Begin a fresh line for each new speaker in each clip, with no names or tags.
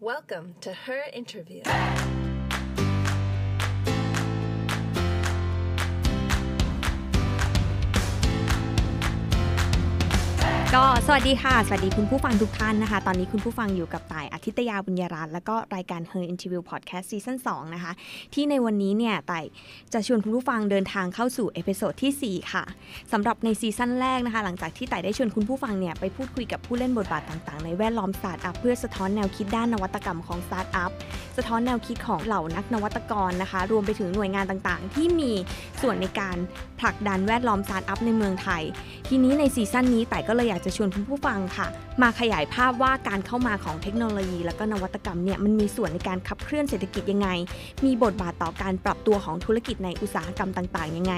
Welcome to her interview.
ก็สวัสดีค่ะ สวัสดีคุณผู้ฟังทุกท่านนะคะ ตอนนี้คุณผู้ฟังอยู่กับต่ายอาทิตยาบุญญารัตน์แล้วก็รายการ Her Interview Podcast ซีซั่น2นะคะ ที่ในวันนี้เนี่ยต่ายจะชวนคุณผู้ฟังเดินทางเข้าสู่ episode ที่ 4 ค่ะสำหรับในซีซั่นแรกนะคะ หลังจากที่ต่ายได้ชวนคุณผู้ฟังเนี่ยไปพูดคุยกับผู้เล่นบทบาทต่างๆ ในแวดล้อมสตาร์ทอัพเพื่อสะท้อนแนวคิดด้านนวัตกรรมของสตาร์ทอัพสะท้อนแนวคิดของเหล่านักนวัตกรนะคะ รวมไปถึงหน่วยงานต่างๆ ที่มีส่วนในการผลักดันแวดล้อมสตาร์ทอัพในเมืองไทย ทีนี้ในซีซั่นนี้ต่ายก็เลยอยากจะชวนคุณผู้ฟังค่ะ มาขยายภาพว่าการเข้ามาของเทคโนโลยี และก็นวัตกรรมเนี่ยมันมีส่วนในการขับเคลื่อนเศรษฐกิจยังไง มีบทบาทต่อการปรับตัวของธุรกิจในอุตสาหกรรมต่างๆ ยังไง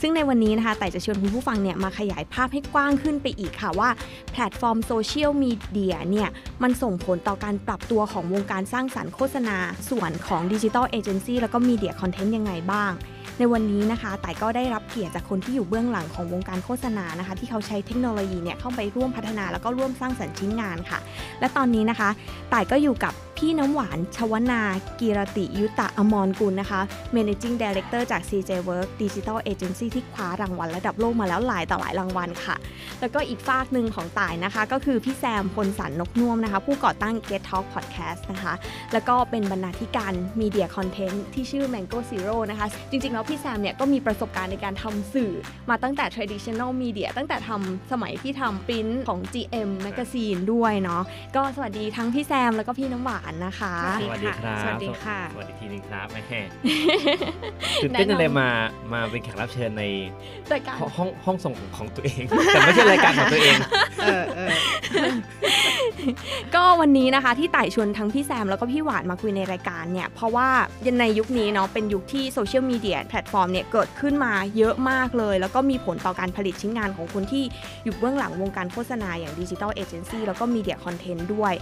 ซึ่งในวันนี้นะคะต่ายจะชวนคุณผู้ฟังเนี่ยมาขยายภาพให้กว้างขึ้นไปอีกค่ะว่าแพลตฟอร์มโซเชียลมีเดียเนี่ยมันส่งผลต่อการปรับตัวของวงการสร้างสรรค์โฆษณา ส่วนของดิจิทัลเอเจนซี่แล้วก็มีเดียคอนเทนต์ยังไงบ้าง ในวันนี้นะคะแต่ก็ได้รับเกียรติจากคนที่อยู่เบื้องหลังของวงการโฆษณานะคะ ที่เขาใช้เทคโนโลยีเนี่ยเข้าไปร่วมพัฒนาแล้วก็ร่วมสร้างสรรค์ชิ้นงานค่ะ และตอนนี้นะคะต่ก็อยู่กับ พี่น้ำหวานชวนากีรติยุตะอมรกุลนะคะ Managing Director จาก CJ Work Digital Agency ที่คว้ารางวัลระดับโลกมาแล้วหลายต่อหลายรางวัลค่ะ แล้วก็อีกฝากหนึ่งของต่ายนะคะ ก็คือพี่แซมพลสันนกน่วมนะคะ ผู้ก่อตั้ง Get Talk Podcast นะคะ แล้วก็เป็นบรรณาธิการ Media Content ที่ชื่อ Mango Zero นะคะ จริงๆ แล้วพี่แซมเนี่ยก็มีประสบการณ์ในการทำสื่อมาตั้งแต่ traditional media ตั้งแต่ทำสมัยที่ทำปริ้นของ GM Magazine ด้วยเนาะก็สวัสดีทั้งพี่แซมแล้วก็พี่น้ำหวานนะคะ
สวัสดีครับ
สวัสดีค่ะ
สวัสดีทีนึงครับแม่ตื่นเต้นจังเลยมา มาเป็นแขกรับเชิญใน
รายการ
ห้องห้องห้องส่งของตัวเอง แต่ไม่ใช่รายการของตัวเอง
เออเออ
ก็วันนี้นะคะที่ต่ายชวนทั้งพี่แซมแล้วก็พี่หวานมาคุยในรายการเนี่ย เพราะว่าในยุคนี้เนาะเป็นยุคที่โซเชียลมีเดียแพลตฟอร์มเนี่ยเกิดขึ้นมาเยอะมากเลย แล้วก็มีผลต่อการผลิตชิ้นงานของคนที่อยู่เบื้องหลังวงการโฆษณาอย่างดิจิทัลเอเจนซี่แล้วก็มีเดียคอนเทนต์ด้วย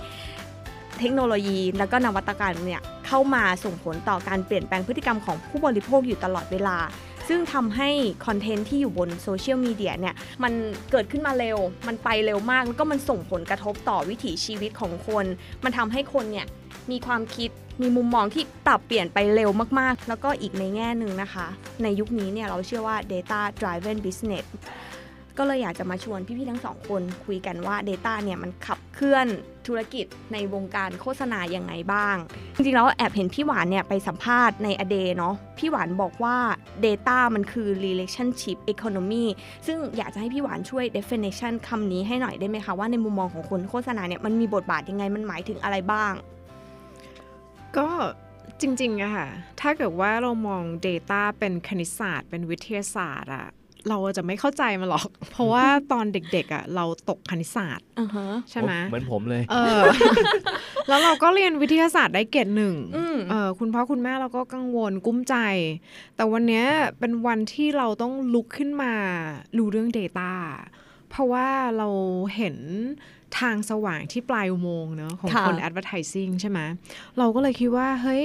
เทคโนโลยี แล้วก็นวัตกรรมเนี่ยเข้ามาส่งผลต่อการเปลี่ยนแปลงพฤติกรรมของผู้บริโภคอยู่ตลอดเวลา ซึ่งทำให้คอนเทนต์ที่อยู่บนโซเชียลมีเดียเนี่ยมันเกิดขึ้นมาเร็ว มันไปเร็วมาก แล้วก็มันส่งผลกระทบต่อวิถีชีวิตของคน มันทำให้คนเนี่ยมีความคิดมีมุมมองที่ปรับเปลี่ยนไปเร็วมาก ๆ แล้วก็อีกในแง่หนึ่งนะคะ ในยุคนี้เนี่ยเราเชื่อว่า data driven business ก็เลยอยากจะมาชวนพี่ๆทั้งสองคนคุยกันว่า Data เนี่ยมันขับเคลื่อนธุรกิจในวงการโฆษณาอย่างไงบ้าง จริงๆแล้วแอบเห็นพี่หวานเนี่ยไปสัมภาษณ์ในอเดเนาะพี่หวานบอกว่า Data มันคือ relationship economy ซึ่งอยากจะให้พี่หวานช่วย definition คำนี้ให้หน่อยได้ไหมคะ ว่าในมุมมองของคนโฆษณาเนี่ยมันมีบทบาทยังไงมันหมายถึงอะไรบ้าง
ก็จริงๆอะค่ะถ้าเกิดว่าเรามอง Data เป็นคณิตศาสตร์ เป็นวิทยาศาสตร์อะ เราจะไม่เข้าใจมันหรอก เพราะว่าตอนเด็กๆอะเราตกคณิตศาสตร์
อือฮะ
ใช่ไหม
เหมือนผมเลย
เออแล้วเราก็เรียนวิทยาศาสตร์ได้เกรดหนึ่ง
อืม
เออคุณพ่อคุณแม่เราก็กังวลกุ้มใจ แต่วันเนี้ยเป็นวันที่เราต้องลุกขึ้นมารู้เรื่อง Data เพราะว่าเราเห็นทางสว่างที่ปลายอุโมงค์เนอะของ
ค่ะ
คน advertising ใช่ไหมเราก็เลยคิดว่าเฮ้ย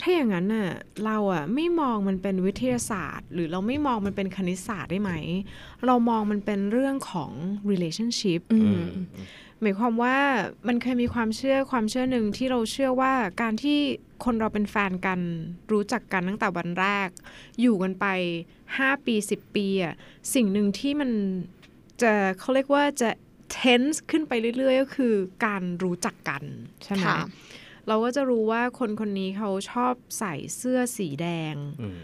ถ้าอย่างนั้นน่ะเราอะไม่มองมันเป็นวิทยาศาสตร์ หรือเราไม่มองมันเป็นคณิตศาสตร์ได้ไหม เรามองมันเป็นเรื่องของ relationship
อื
อื
ม
ม
หมายความว่ามันเคยมีความเชื่อความเชื่อหนึ่งที่เราเชื่อว่าการที่คนเราเป็นแฟนกันรู้จักกันตั้งแต่วันแรก อยู่กันไป 5 ปี 10 ปีอะสิ่งหนึ่งที่มันจะเขาเรียกว่าจะ tense ขึ้นไปเรื่อยๆ ก็คือการรู้จักกันใช่ไหม
ค่ะ
เราก็จะรู้ว่าคนคนนี้เขาชอบใส่เสื้อสีแดง
อืม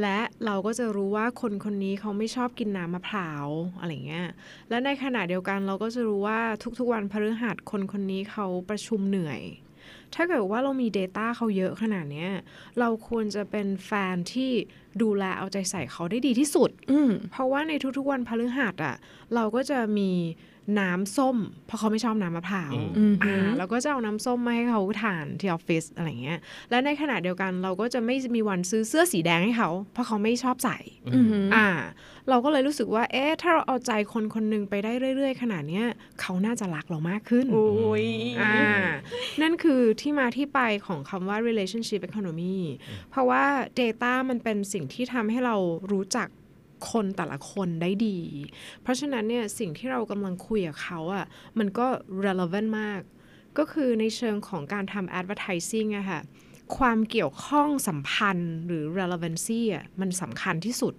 และเราก็จะรู้ว่าคนคนนี้เขาไม่ชอบกินน้ำมะพร้าวอะไรเงี้ย และในขณะเดียวกันเราก็จะรู้ว่าทุกๆวันพฤหัสคนคนนี้เขาประชุมเหนื่อย ถ้าเกิดว่าเรามี Data เขาเยอะขนาดเนี้ย เราควรจะเป็นแฟนที่ดูแลเอาใจใส่เขาได้ดีที่สุด
อืม
เพราะว่าในทุกๆวันพฤหัสอะเราก็จะมี น้ำส้ม เพราะเขาไม่ชอบน้ำมะพร้าว
อืม
อ่าเราก็จะเอาน้ำส้มมาให้เขาทานที่ออฟฟิศอะไรเงี้ย และในขณะเดียวกันเราก็จะไม่มีวันซื้อเสื้อสีแดงให้เขา เพราะเขาไม่ชอบใส่
อืม
อ่า เราก็เลยรู้สึกว่า เอ๊ะ ถ้าเราเอาใจคนคนหนึ่งไปได้เรื่อยๆ ขนาดเนี้ยเขาน่าจะรักเรามากขึ้น
โอ้ย
อ่า นั่นคือที่มาที่ไปของคำว่า relationship economy เพราะว่า data มันเป็นสิ่งที่ทำให้เรารู้จัก คนแต่ละคนได้ดี เพราะฉะนั้นเนี่ยสิ่งที่เรากำลังคุยกับเขาอะ่ะมันก็ relevant มาก ก็คือในเชิงของการทำ advertising อะค่ะความเกี่ยวข้องสัมพันธ์หรือ relevancy อะมันสำคัญที่สุด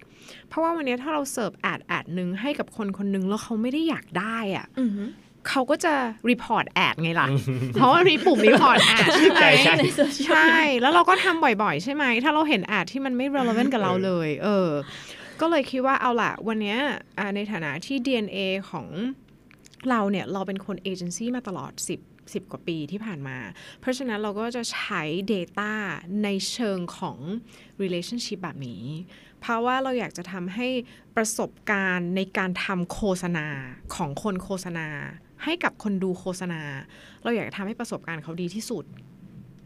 เพราะว่าวันนี้ถ้าเราเสิร์ฟ ad ad หนึ่งให้กับคนคนหนึ่งแล้วเขาไม่ได้อยากได้อะ
อือหือ
เขาก็จะ report ad ไงล่ะ เพราะว่ามีปุ่ม report ad ใช่ไหม
ใช่ใช่
ในโซเชียล
ใช่ แล้วเราก็ทำบ่อยๆ ใช่ไหม ถ้าเราเห็น ad ที่มันไม่ relevant กับเราเลย เออ ก็เลยคิดว่าเอาล่ะ วันนี้ในฐานะที่ DNA ของเราเนี่ยเราเป็นคนเอเจนซี่มาตลอด 10 10 กว่าปีที่ผ่านมา เพราะฉะนั้นเราก็จะใช้ Data ในเชิงของ relationship แบบนี้ เพราะว่าเราอยากจะทำให้ประสบการณ์ในการทำโฆษณาของคนโฆษณา ให้กับคนดูโฆษณา เราอยากทำให้ประสบการณ์เขาดีที่สุด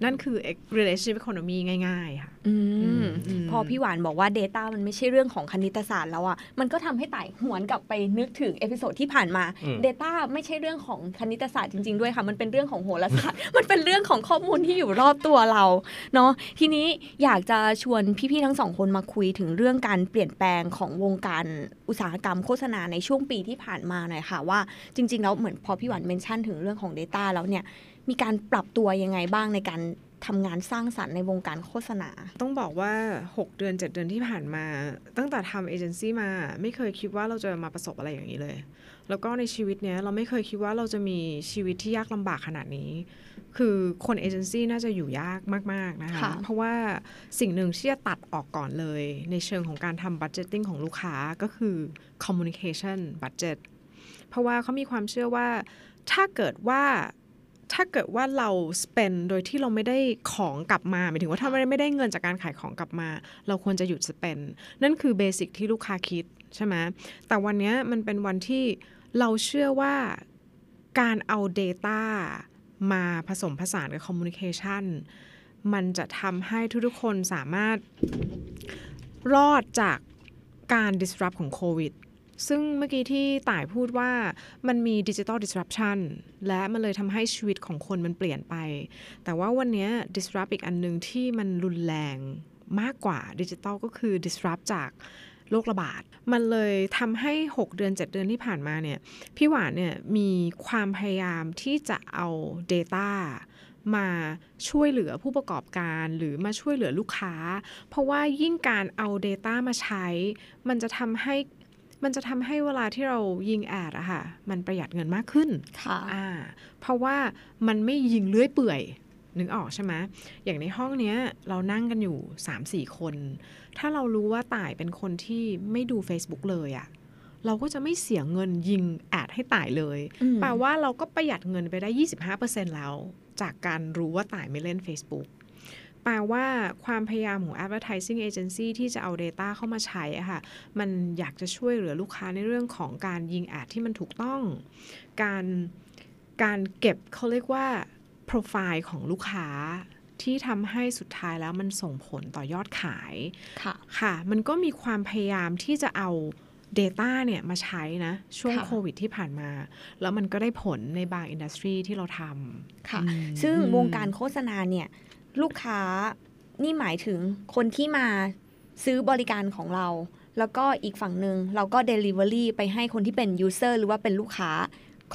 นั่นคือ relationship economy ง่ายๆ ค่ะ
อืม
อืม
พอพี่หวานบอกว่า Data มันไม่ใช่เรื่องของคณิตศาสตร์แล้วอะมันก็ทำให้ต่ายหวนกลับไปนึกถึง episode ที่ผ่านมา
อืม
Data ไม่ใช่เรื่องของคณิตศาสตร์จริง ๆ ด้วยค่ะ มันเป็นเรื่องของโหราศาสตร์ มันเป็นเรื่องของข้อมูลที่อยู่รอบตัวเรา เนาะ ทีนี้อยากจะชวนพี่ๆ ทั้งสองคนมาคุยถึงเรื่องการเปลี่ยนแปลงของวงการอุตสาหกรรมโฆษณาในช่วงปีที่ผ่านมาหน่อยค่ะว่าจริงๆ แล้วเหมือนพอพี่หวาน mention ถึงเรื่องของ Data แล้วเนี่ย มีการปรับตัวยังไงบ้างในการทำงานสร้างสรรค์ในวงการโฆษณา
ต้องบอกว่า 6 เดือน 7 เดือนที่ผ่านมา ตั้งแต่ทำเอเจนซี่มาไม่เคยคิดว่าเราจะมาประสบอะไรอย่างนี้เลย แล้วก็ในชีวิตเนี้ยเราไม่เคยคิดว่าเราจะมีชีวิตที่ยากลำบากขนาดนี้ คือคนเอเจนซี่น่าจะอยู่ยากมาก ๆ นะคะ
ค่ะ
เพราะว่าสิ่งหนึ่งที่จะตัดออกก่อนเลย ในเชิงของการทำบั d เจ t ติ้งของลูกค้าก็คือ communication budget เพราะว่าเขามีความเชื่อว่าถ้าเกิดว่า ถ้าเกิดว่าเรา spend โดยที่เราไม่ได้ของกลับมาหมายถึงว่าถ้าไม่ได้ไม่ได้เงินจากการขายของกลับมา เราควรจะหยุด spend นั่นคือเบสิกที่ลูกค้าคิดใช่ไหมแต่วันนี้มันเป็นวันที่เราเชื่อว่าการเอา Data มาผสมผสานกับ Communication มันจะทำให้ทุกๆคนสามารถรอดจากการ disrupt ของโควิด ซึ่งเมื่อกี้ที่ต่ายพูดว่ามันมีดิจิ t a ล disruption และมันเลยทำให้ชีวิตของคนมันเปลี่ยนไป แต่ว่าวันนี้ disrupt อีกอันหนึ่งที่มันรุนแรงมากกว่าดิจิ t a ลก็คือ disrupt จากโรคระบาด มันเลยทำให้ 6 เดือน 7 เดือนที่ผ่านมาเนี่ย พี่หวานเนี่ยมีความพยายามที่จะเอา Data มาช่วยเหลือผู้ประกอบการหรือมาช่วยเหลือลูกค้า เพราะว่ายิ่งการเอา Data มาใช้ มันจะทำให้ มันจะทำให้เวลาที่เรายิงแอดอะค่ะ มันประหยัดเงินมากขึ้น
ค่ะ
อ่าเพราะว่ามันไม่ยิงเลื้อยเปื่อยนึกออกใช่ไหมอย่างในห้องเนี้ยเรานั่งกันอยู่ 3-4 คน ถ้าเรารู้ว่าต่ายเป็นคนที่ไม่ดู Facebook เลยอะเราก็จะไม่เสียเงินยิงแอดให้ต่ายเลย
อืม
แปลว่าเราก็ประหยัดเงินไปได้ 25%แล้ว จากการรู้ว่าต่ายไม่เล่น Facebook แปลว่าความพยายามของ advertising agency ที่จะเอา Data เข้ามาใช้อะค่ะ มันอยากจะช่วยเหลือลูกค้าในเรื่องของการยิงแอดที่มันถูกต้อง การการเก็บเขาเรียกว่า โปรไฟล์ของลูกค้าที่ทำให้สุดท้ายแล้วมันส่งผลต่อยอดขาย
ค่ะ
ค่ะ มันก็มีความพยายามที่จะเอา Data เนี่ยมาใช้นะ ช่วง
ค่ะ
โควิดที่ผ่านมา แล้วมันก็ได้ผลในบางอินดัสทรีที่เราท
ค่ะ
อืม
ซึ่ง
อืม
วงการโฆษณาเนี่ย ลูกค้านี่หมายถึงคนที่มาซื้อบริการของเรา แล้วก็อีกฝั่งหนึ่งเราก็ Delivery ไปให้คนที่เป็น User หรือว่าเป็นลูกค้า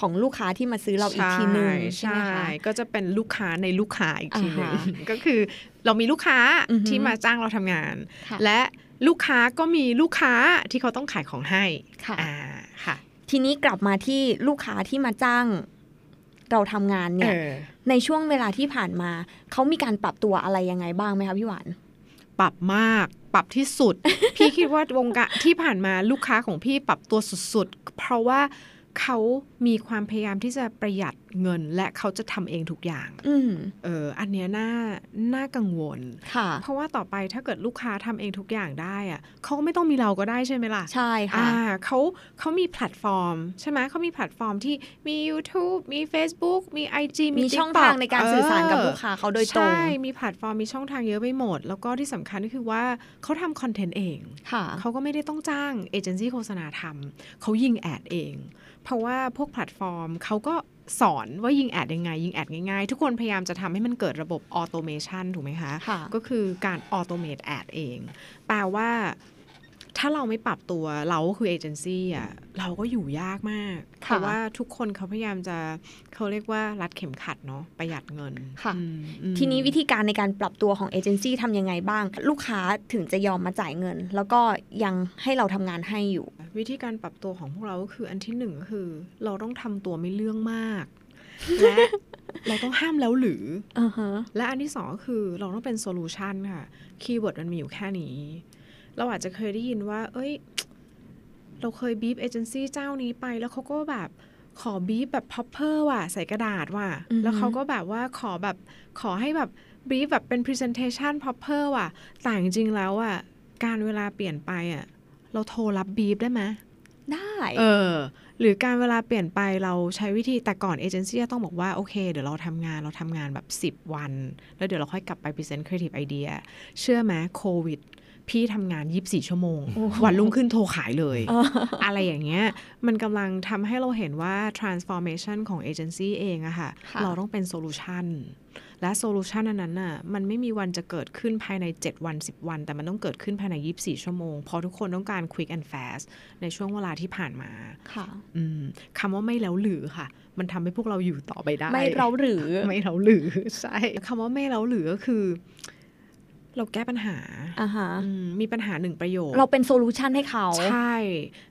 ของลูกค้าที่มาซื้อเราอีกทีหนึ่งใช่ไหมคะ
ก็จะเป็นลูกค้าในลูกค้าอีกทีหนึ่ง
อ่าฮะ
ก็คือเรามีลูกค้า
อือฮึ
ที่มาจ้างเราทำงาน
ค่ะ
และลูกค้าก็มีลูกค้าที่เขาต้องขายของให้
ค่ะ
อ่าค่ะ
ทีนี้กลับมาที่ลูกค้าที่มาจ้างเราทำงาน
เอ
เนี่ย
อ
ในช่วงเวลาที่ผ่านมา เขามีการปรับตัวอะไรยังไงบ้างไหมคะพี่หวาน
ปรับมากปรับที่สุด พี่คิดว่าวงการที่ผ่านมาลูกค้าของพี่ปรับตัวสุดๆ เพราะว่า เขามีความพยายามที่จะประหยัดเงิน และเขาจะทำเองทุกอย่าง
อืม
เออ อันเนี้ยน่าน่ากังวล
ค่ะ
เพราะว่าต่อไปถ้าเกิดลูกค้าทำเองทุกอย่างได้อะเขาก็ไม่ต้องมีเราก็ได้ใช่ไหมล่ะ
ใช่ค่ะ
อ่าเขาเขามีแพลตฟอร์ม ใช่ไหมเขามีแพลตฟอร์มที่มี YouTube มี Facebook มี IG มี
มีช่อง
TikTok
ทางในการสื่อสารกับ
เออ
ลูกค้าเขาโดยตรง
ใช่ มีแพลตฟอร์มมีช่องทางเยอะไปหมด แล้วก็ที่สำคัญก็คือว่าเขาทำคอนเทนต์เอง
ค่ะ
เขาก็ไม่ได้ต้องจ้างเอเจนซี่โฆษณาทำเขายิง ad เอง เพราะว่าพวกแพลตฟอร์มเขาก็สอนว่ายิง ad ยังไง ยิง ad ง่ายๆ ทุกคนพยายามจะทำให้มันเกิดระบบ automation ถูกไหมคะ
ค่ะ
ก็คือการ automate ad เอง แปลว่า ถ้าเราไม่ปรับตัวเราก็คือเอเจนซี่อะเราก็อยู่ยากมาก
ค่ะ
ราะว่าทุกคนเขาพยายามจะเขาเรียกว่ารัดเข็มขัดเนาะประหยัดเงิน
ค่ะ
อืมอืม
ทีนี้วิธีการในการปรับตัวของเอเจนซี่ทำยังไงบ้าง ลูกค้าถึงจะยอมมาจ่ายเงิน แล้วก็ยังให้เราทำงานให้อยู่
วิธีการปรับตัวของพวกเราก็คืออันที่หนึ่งก็คือ เราต้องทำตัวไม่เรื่องมากและเราต้องห้ามแล้วหรือ
อือฮะ
และอันที่สองก็คือเราต้องเป็นโซลูชันค่ะ keyword มันมีอยู่แค่นี้ เราอาจจะเคยได้ยินว่า เอ้ย เราเคยบีฟเอเจนซี่เจ้านี้ไป แล้วเขาก็แบบขอ brief แบบ paper ว่ะใส่กระดาษว่ะ
อือฮึ
แล้วเขาก็แบบว่าขอแบบขอให้แบบบีฟแบบเป็น presentation พับเพอร์ว่ะ แต่จริงๆแล้วอะ กาลเวลาเปลี่ยนไปอะ เราโทรรับบีฟได้ไหม
ได้
เออ หรือกาลเวลาเปลี่ยนไปเราใช้วิธีแต่ก่อนเอเจนซี่ต้องบอกว่า โอเค เดี๋ยวเราทำงานเราทำงานแบบ 10 วัน แล้วเดี๋ยวเราค่อยกลับไป present creative idea เชื่อไหมโควิด พี่ทำงาน 24 ชั่วโมง วันรุ่งขึ้นโทรขายเลย อะไรอย่างเงี้ย มันกำลังทำให้เราเห็นว่า transformation ของเอเจนซี่เองอะค่ะ
ค่ะ
เราต้องเป็นโซลูชันและโซลูชันอันนั้นน่ะมันไม่มีวันจะเกิดขึ้นภายใน 7 วัน 10 วัน แต่มันต้องเกิดขึ้นภายใน 24 ชั่วโมง เพราะทุกคนต้องการ quick and fast ในช่วงเวลาที่ผ่านมา
ค่ะ
อืมคำว่าไม่แล้วหรือค่ะ มันทำให้พวกเราอยู่ต่อไปได้
ไม่เราหรือ
ไม่แล้วหรือ ใช่คำว่าไม่แล้วหรือก็คือ เราแก้ปัญหา
อ่าฮะ
อืมมีปัญหาหนึ่งประโยค
เราเป็นโซลูชันให้เขา
ใช่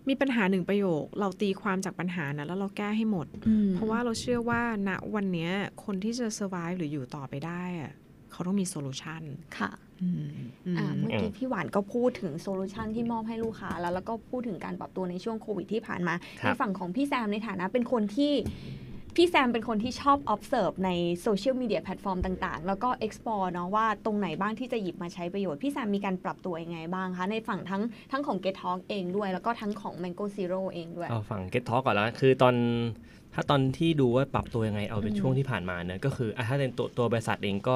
มีปัญหาหนึ่งประโยค เราตีความจากปัญหานั้นแล้วเราแก้ให้หมด
อืม
เพราะว่าเราเชื่อว่าณวันเนี้ยคนที่จะ survive หรืออยู่ต่อไปได้อะเขาต้องมีโซลูชัน
ค่ะ
อืมอืม
อ่าเมื่อกี้พี่หวานก็พูดถึงโซลูชันที่มอบให้ลูกค้าแล้วแล้วก็พูดถึงการปรับตัวในช่วงโควิดที่ผ่านมา
ครั
ใน
บ
ฝั่งของพี่แซมในฐานะเป็นคนที่ พี่แซมเป็นคนที่ชอบ observe ในโซเชียลมีเดียแพลตฟอร์มต่างๆ แล้วก็ explore เนาะว่าตรงไหนบ้างที่จะหยิบมาใช้ประโยชน์ พี่แซมมีการปรับตัวยังไงบ้างคะ ในฝั่งทั้งทั้งของ Get Talk เองด้วย แล้วก็ทั้งของ Mango Zero เองด้วย
เอาฝั่ง Get Talk ก่อนแล้วกันคือตอนถ้าตอนที่ดูว่าปรับตัวยังไงเอาเป็น
อืม
ช่วงที่ผ่านมาเนอะก็คืออะถ้าเป็นตัวตัวบริษัทเองก็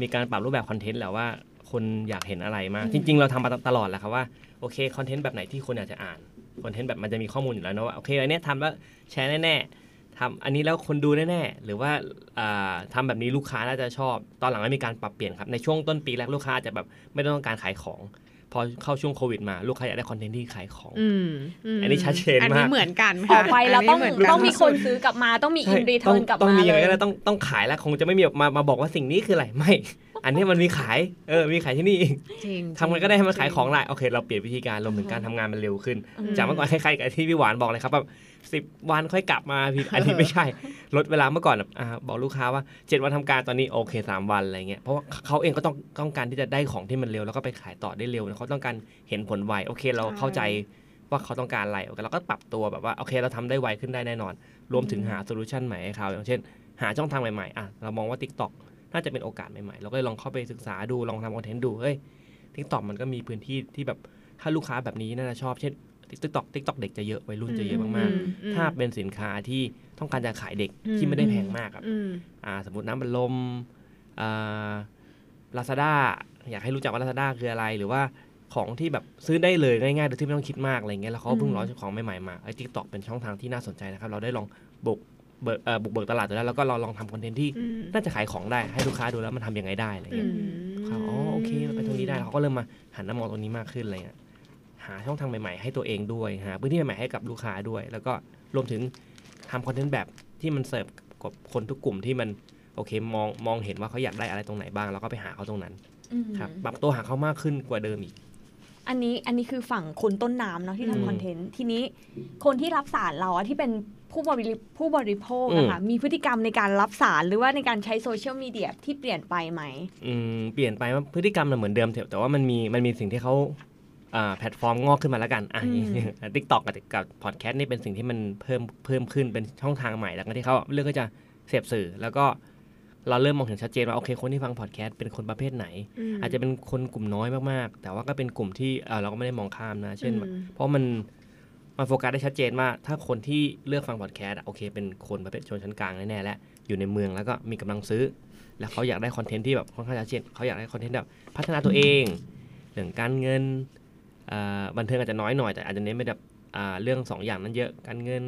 มีการปรับรูปแบบคอนเทนต์แหละว่าคนอยากเห็นอะไรมาก จริง ๆ เราทำมาตลอดแหละครับว่าโอเคคอนเทนต์แบบไหนที่คนอยากจะอ่านคอนเทนต์แบบมันจะมีข้อมูลอยู่แล้วเนอะว่าโอเคอันเนี้ยทำแล้วแชร์แน่ๆ ทำอันนี้แล้วคนดูแน่ๆ หรือว่าอ่าทำแบบนี้ลูกค้าน่าจะชอบ ตอนหลังก็มีการปรับเปลี่ยนครับ ในช่วงต้นปีแรกลูกค้าอาจจะแบบไม่ได้ต้องการขายของ พอเข้าช่วงโควิดมาลูกค้าอยากได้คอนเทนต์ที่ขายของ
อืมม
อันนี้ชัดเจนมาก
อันนี้เหมือนกัน
อ
ค่ะ
อกไปแล้วต้อง
นนี้เหนกัน
ต้องมีคนซื้อกลับมาต้องมี in
ใช่
return กลับ
ต้อง
มา
มียังไง
เล
ก็
ย
ได้ต้องต้องขายแล้วคงจะไม่มีแบบมามาบอกว่าสิ่งนี้คืออะไรไม่ อันนี้มันมีขายเออมีขายที่นี่
จริง
ทำไงก็ได้ให้มันขายของ
จริ
ได้โอเค เราเปลี่ยนวิธีการรวมถึงการทำงานมันเร็วขึ้น
อืม
จากเมื่อก่อนคล้ายๆกับที่พี่หวานบอกเลยครับแบบ สิบวันค่อยกลับมาพี่อันนี้ไม่ใช่ ลดเวลาเมื่อก่อนแบบอ่าบอกลูกค้าว่าเจ็ดวันทำการตอนนี้โอเคสามวันอะไรเงี้ยเพราะว่าเขาเองก็ต้องต้องการที่จะได้ของที่มันเร็วแล้วก็ไปขายต่อได้เร็วนะเขาต้องการเห็นผลไวโอเคเราเข้าใจว่าเขาต้องการอะไรโอเคเราก็ปรับตัวแบบว่าโอเคเราทำได้ไวขึ้นได้แน่นอน รวมถึงหาโซลูชันใหม่ให้เขาอย่างเช่น หาช่องทางใหม่ๆอะเรามองว่า Tik t o อกน่าจะเป็นโอกาสใหม่ๆ เราก็เลยลองเข้าไปศึกษาดูลองทำคอนเทนต์ดูเฮ้ย Tik t o อกมันก็มีพื้นที่ที่แบบถ้าลูกค้าแบบนี้น่าจะชอบเช่น Tik t o อก Tik t o อกเด็กจะเยอะวัยรุ่นจะเยอะมาก
อืม
ๆถ้าเป็นสินค้าที่ต้องการจะขายเด็ก
อืม
ที่ไม่ได้แพงมากครับ
อืม
อ่าสมมติน้ำบัลลมอ่าลาซาด้าอยากให้รู้จักว่าลาซาด้าคืออะไรหรือว่าของที่แบบซื้อได้เลยง่ายๆโดยที่ไม่ต้องคิดมากอะไรเงี้ยแล้วเขาก็เพิ่งร้อนของใหม่ๆมาไอ้ทิกตอกเป็นช่องทางที่น่าสนใจนะครับ เราได้ลองบุกเบิกเอ่อบุกเบิกตลาดตัวแล้วแล้วก็เราลองทำคอนเทนต์ที่
อืม
น่าจะขายของได้ให้ลูกค้าดูแล้วมันทำยังไงได้อะไร
อื
เงี้ย
ม
เขาอ๋อโอเคมันไปตรงนี้ได้เขาก็เริ่มมาหันมามองตรงนี้มากขึ้นอะไรเงี้ย หาช่องทางใหม่ๆให้ตัวเองด้วยหาพื้นที่ใหม่ๆให้กับลูกค้าด้วย แล้วก็รวมถึงทำคอนเทนต์แบบที่มันเสิร์ฟกับคนทุกกลุ่มที่มันโอเคมองมองเห็นว่าเขาอยากได้อะไรตรงไหนบ้างแล้วก็ไปหาเขาตรงนั้น
อืม
ครับปรับตัวหาเขามากขึ้นกว่าเดิมอีก
อันนี้อันนี้คือฝั่งคนต้นน้ำเนาะที่
อืม
ทำคอนเทนต์ทีนี้คนที่รับสารเราอะที่เป็นผู้บริผู้บริโภคอะค่ะมีพฤติกรรมในการรับสารหรือว่าในการใช้โซเชียลมีเดียที่เปลี่ยนไปไหม
อืมเปลี่ยนไปว่าพฤติกรรมมันเหมือนเดิมเถอะแต่ว่ามันมีมันมีสิ่งที่เขาอ่า แพลตฟอร์มงอกขึ้นมาแล้วกันอะ
อืม
TikTok กับกับพอดแคสต์นี่เป็นสิ่งที่มันเพิ่มเพิ่มขึ้นเป็นช่องทางใหม่แล้วก็ที่เขาเลือกก็จะเสพสื่อแล้วก็เราเริ่มมองเห็นชัดเจนว่าโอเคคนที่ฟังพอดแคสต์เป็นคนประเภทไหน
ม
อาจจะเป็นคนกลุ่มน้อยมากๆ แต่ว่าก็เป็นกลุ่มที่เอ่อเราก็ไม่ได้มองข้ามนะ เช่นแบบ
อืม
เพราะมันมันโฟกัสได้ชัดเจนว่า ถ้าคนที่เลือกฟังพอดแคสต์อะโอเค เป็นคนประเภทชนชั้นกลางแน่ๆและอยู่ในเมืองแล้วก็มีกำลังซื้อ แล้วเขาอยากได้คอนเทนต์ที่แบบค่อนข้างชัดเจนเขาอยากได้คอนเทนต์แบบพัฒนาตัวเองเรื่องการเงินเอ่อ บันเทิงอาจจะน้อยหน่อยแต่อาจจะเน้นไปแบบอ่าเรื่องสองอย่างนั้นเยอะการเงิน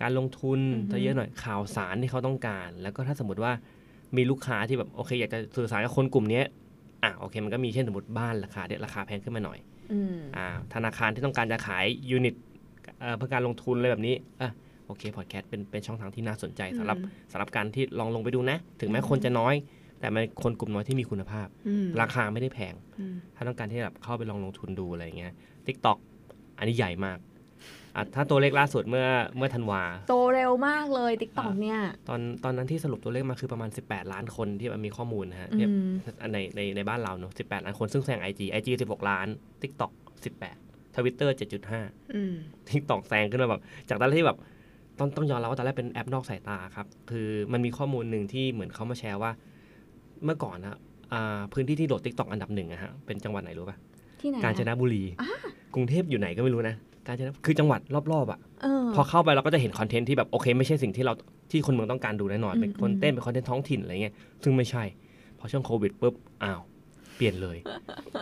การลงทุน
อือฮึ
จะเยอะหน่อยข่าวสารที่เขาต้องการ แล้วก็ถ้าสมมติว่ามีลูกค้าที่แบบโอเคอยากจะสื่อสารกับคนกลุ่มเนี้ยอะโอเคมันก็มีเช่นสมมติบ้านราคาเนี่ยราคาแพงขึ้นมาหน่อย
อืม
อ่าธนาคารที่ต้องการจะขายยูนิตเอ่อเพื่อการลงทุนอะไรแบบนี้อะโอเคพอดแคสต์เป็นเป็นช่องทางที่น่าสนใจสำหรับ
อืม
สำหรับการที่ลองลงไปดูนะ ถึงแม้คนจะน้อย แต่มันคนกลุ่มน้อยที่มีคุณภาพ
อืม
ราคาไม่ได้แพง
อืม
ถ้าต้องการที่แบบเข้าไปลองลงทุนดูอะไรอย่างเงี้ย TikTok อันนี้ใหญ่มากอะถ้าตัวเลขล่าสุดเมื่อเมื่อธันวา
โตเร็วมากเลย TikTok เนี่ย
ตอนตอนนั้นที่สรุปตัวเลขมาคือประมาณ 18 ล้านคนที่มันมีข้อมูลนะฮะ
อื
เทียบ
ม
ในในในบ้านเราเนอะ18 ล้านคนซึ่งแซง IG IG 16 ล้าน TikTok 18 Twitter 7.5
อืม
TikTok แซงขึ้นมาแบบ จากตอนแรกที่แบบต้องต้องยอมรับว่าตอนแรกเป็นแอปนอกสายตาครับ คือมันมีข้อมูลหนึ่งที่เหมือนเขามาแชร์ว่า เมื่อก่อนนะอ่าพื้นที่ที่โหลด TikTok อันดับหนึ่งอะฮะเป็นจังหวัดไหนรู้ปะ
ที่ไหนอะ
กาญจนบุรี กรุงเทพอยู่ไหนก็ไม่รู้นะกาญจนคือจังหวัดรอบๆอะ
เออ
พอเข้าไปเราก็จะเห็นคอนเทนต์ที่แบบโอเค ไม่ใช่สิ่งที่เราที่คนเมืองต้องการดูแน่นอน
อืม
เป็นคอนเทนต์เป็นคอนเทนต์ท้องถิ่นอะไรเงี้ยซึ่งไม่ใช่ พอช่วงโควิดปุ๊บอ้าวเปลี่ยนเลย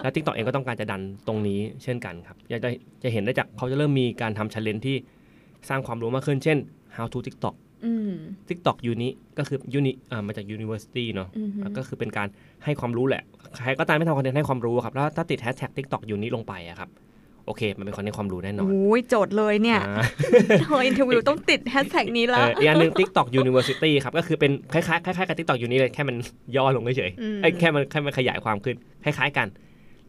แล้ว TikTok เองก็ต้องการจะดันตรงนี้เช่นกันครับอยากจะจะเห็นได้จากเขาจะเริ่มมีการทำ challenge ที่สร้างความรู้มากขึ้นเช่น how to TikTok
อืม
TikTok uni ก็คือ uni อ่ามาจาก university เนาะ
อืม
ก็คือเป็นการให้ความรู้แหละ ใครก็ตามที่ทำคอนเทนต์ให้ความรู้ครับ แล้วถ้าติด hashtag TikTok uni ลงไปอะครับ โอเค มันเป็นคอนเทนต์ความรู้แน่นอน
โอ้ยโจทย์เลยเนี่ย
อ่า
เธอ interview ต้องติดแฮชแท็กนี้
เอ
แล้ว
ออีกอันหนึ่ง TikTok University ครับ ก็คือเป็นคล้ายๆคล้ายๆกับ TikTok uni เลยแค่มันย่อลงเฉย
อืม
ๆเอ้ยแค่มันแค่มันขยายความขึ้นคล้ายๆกัน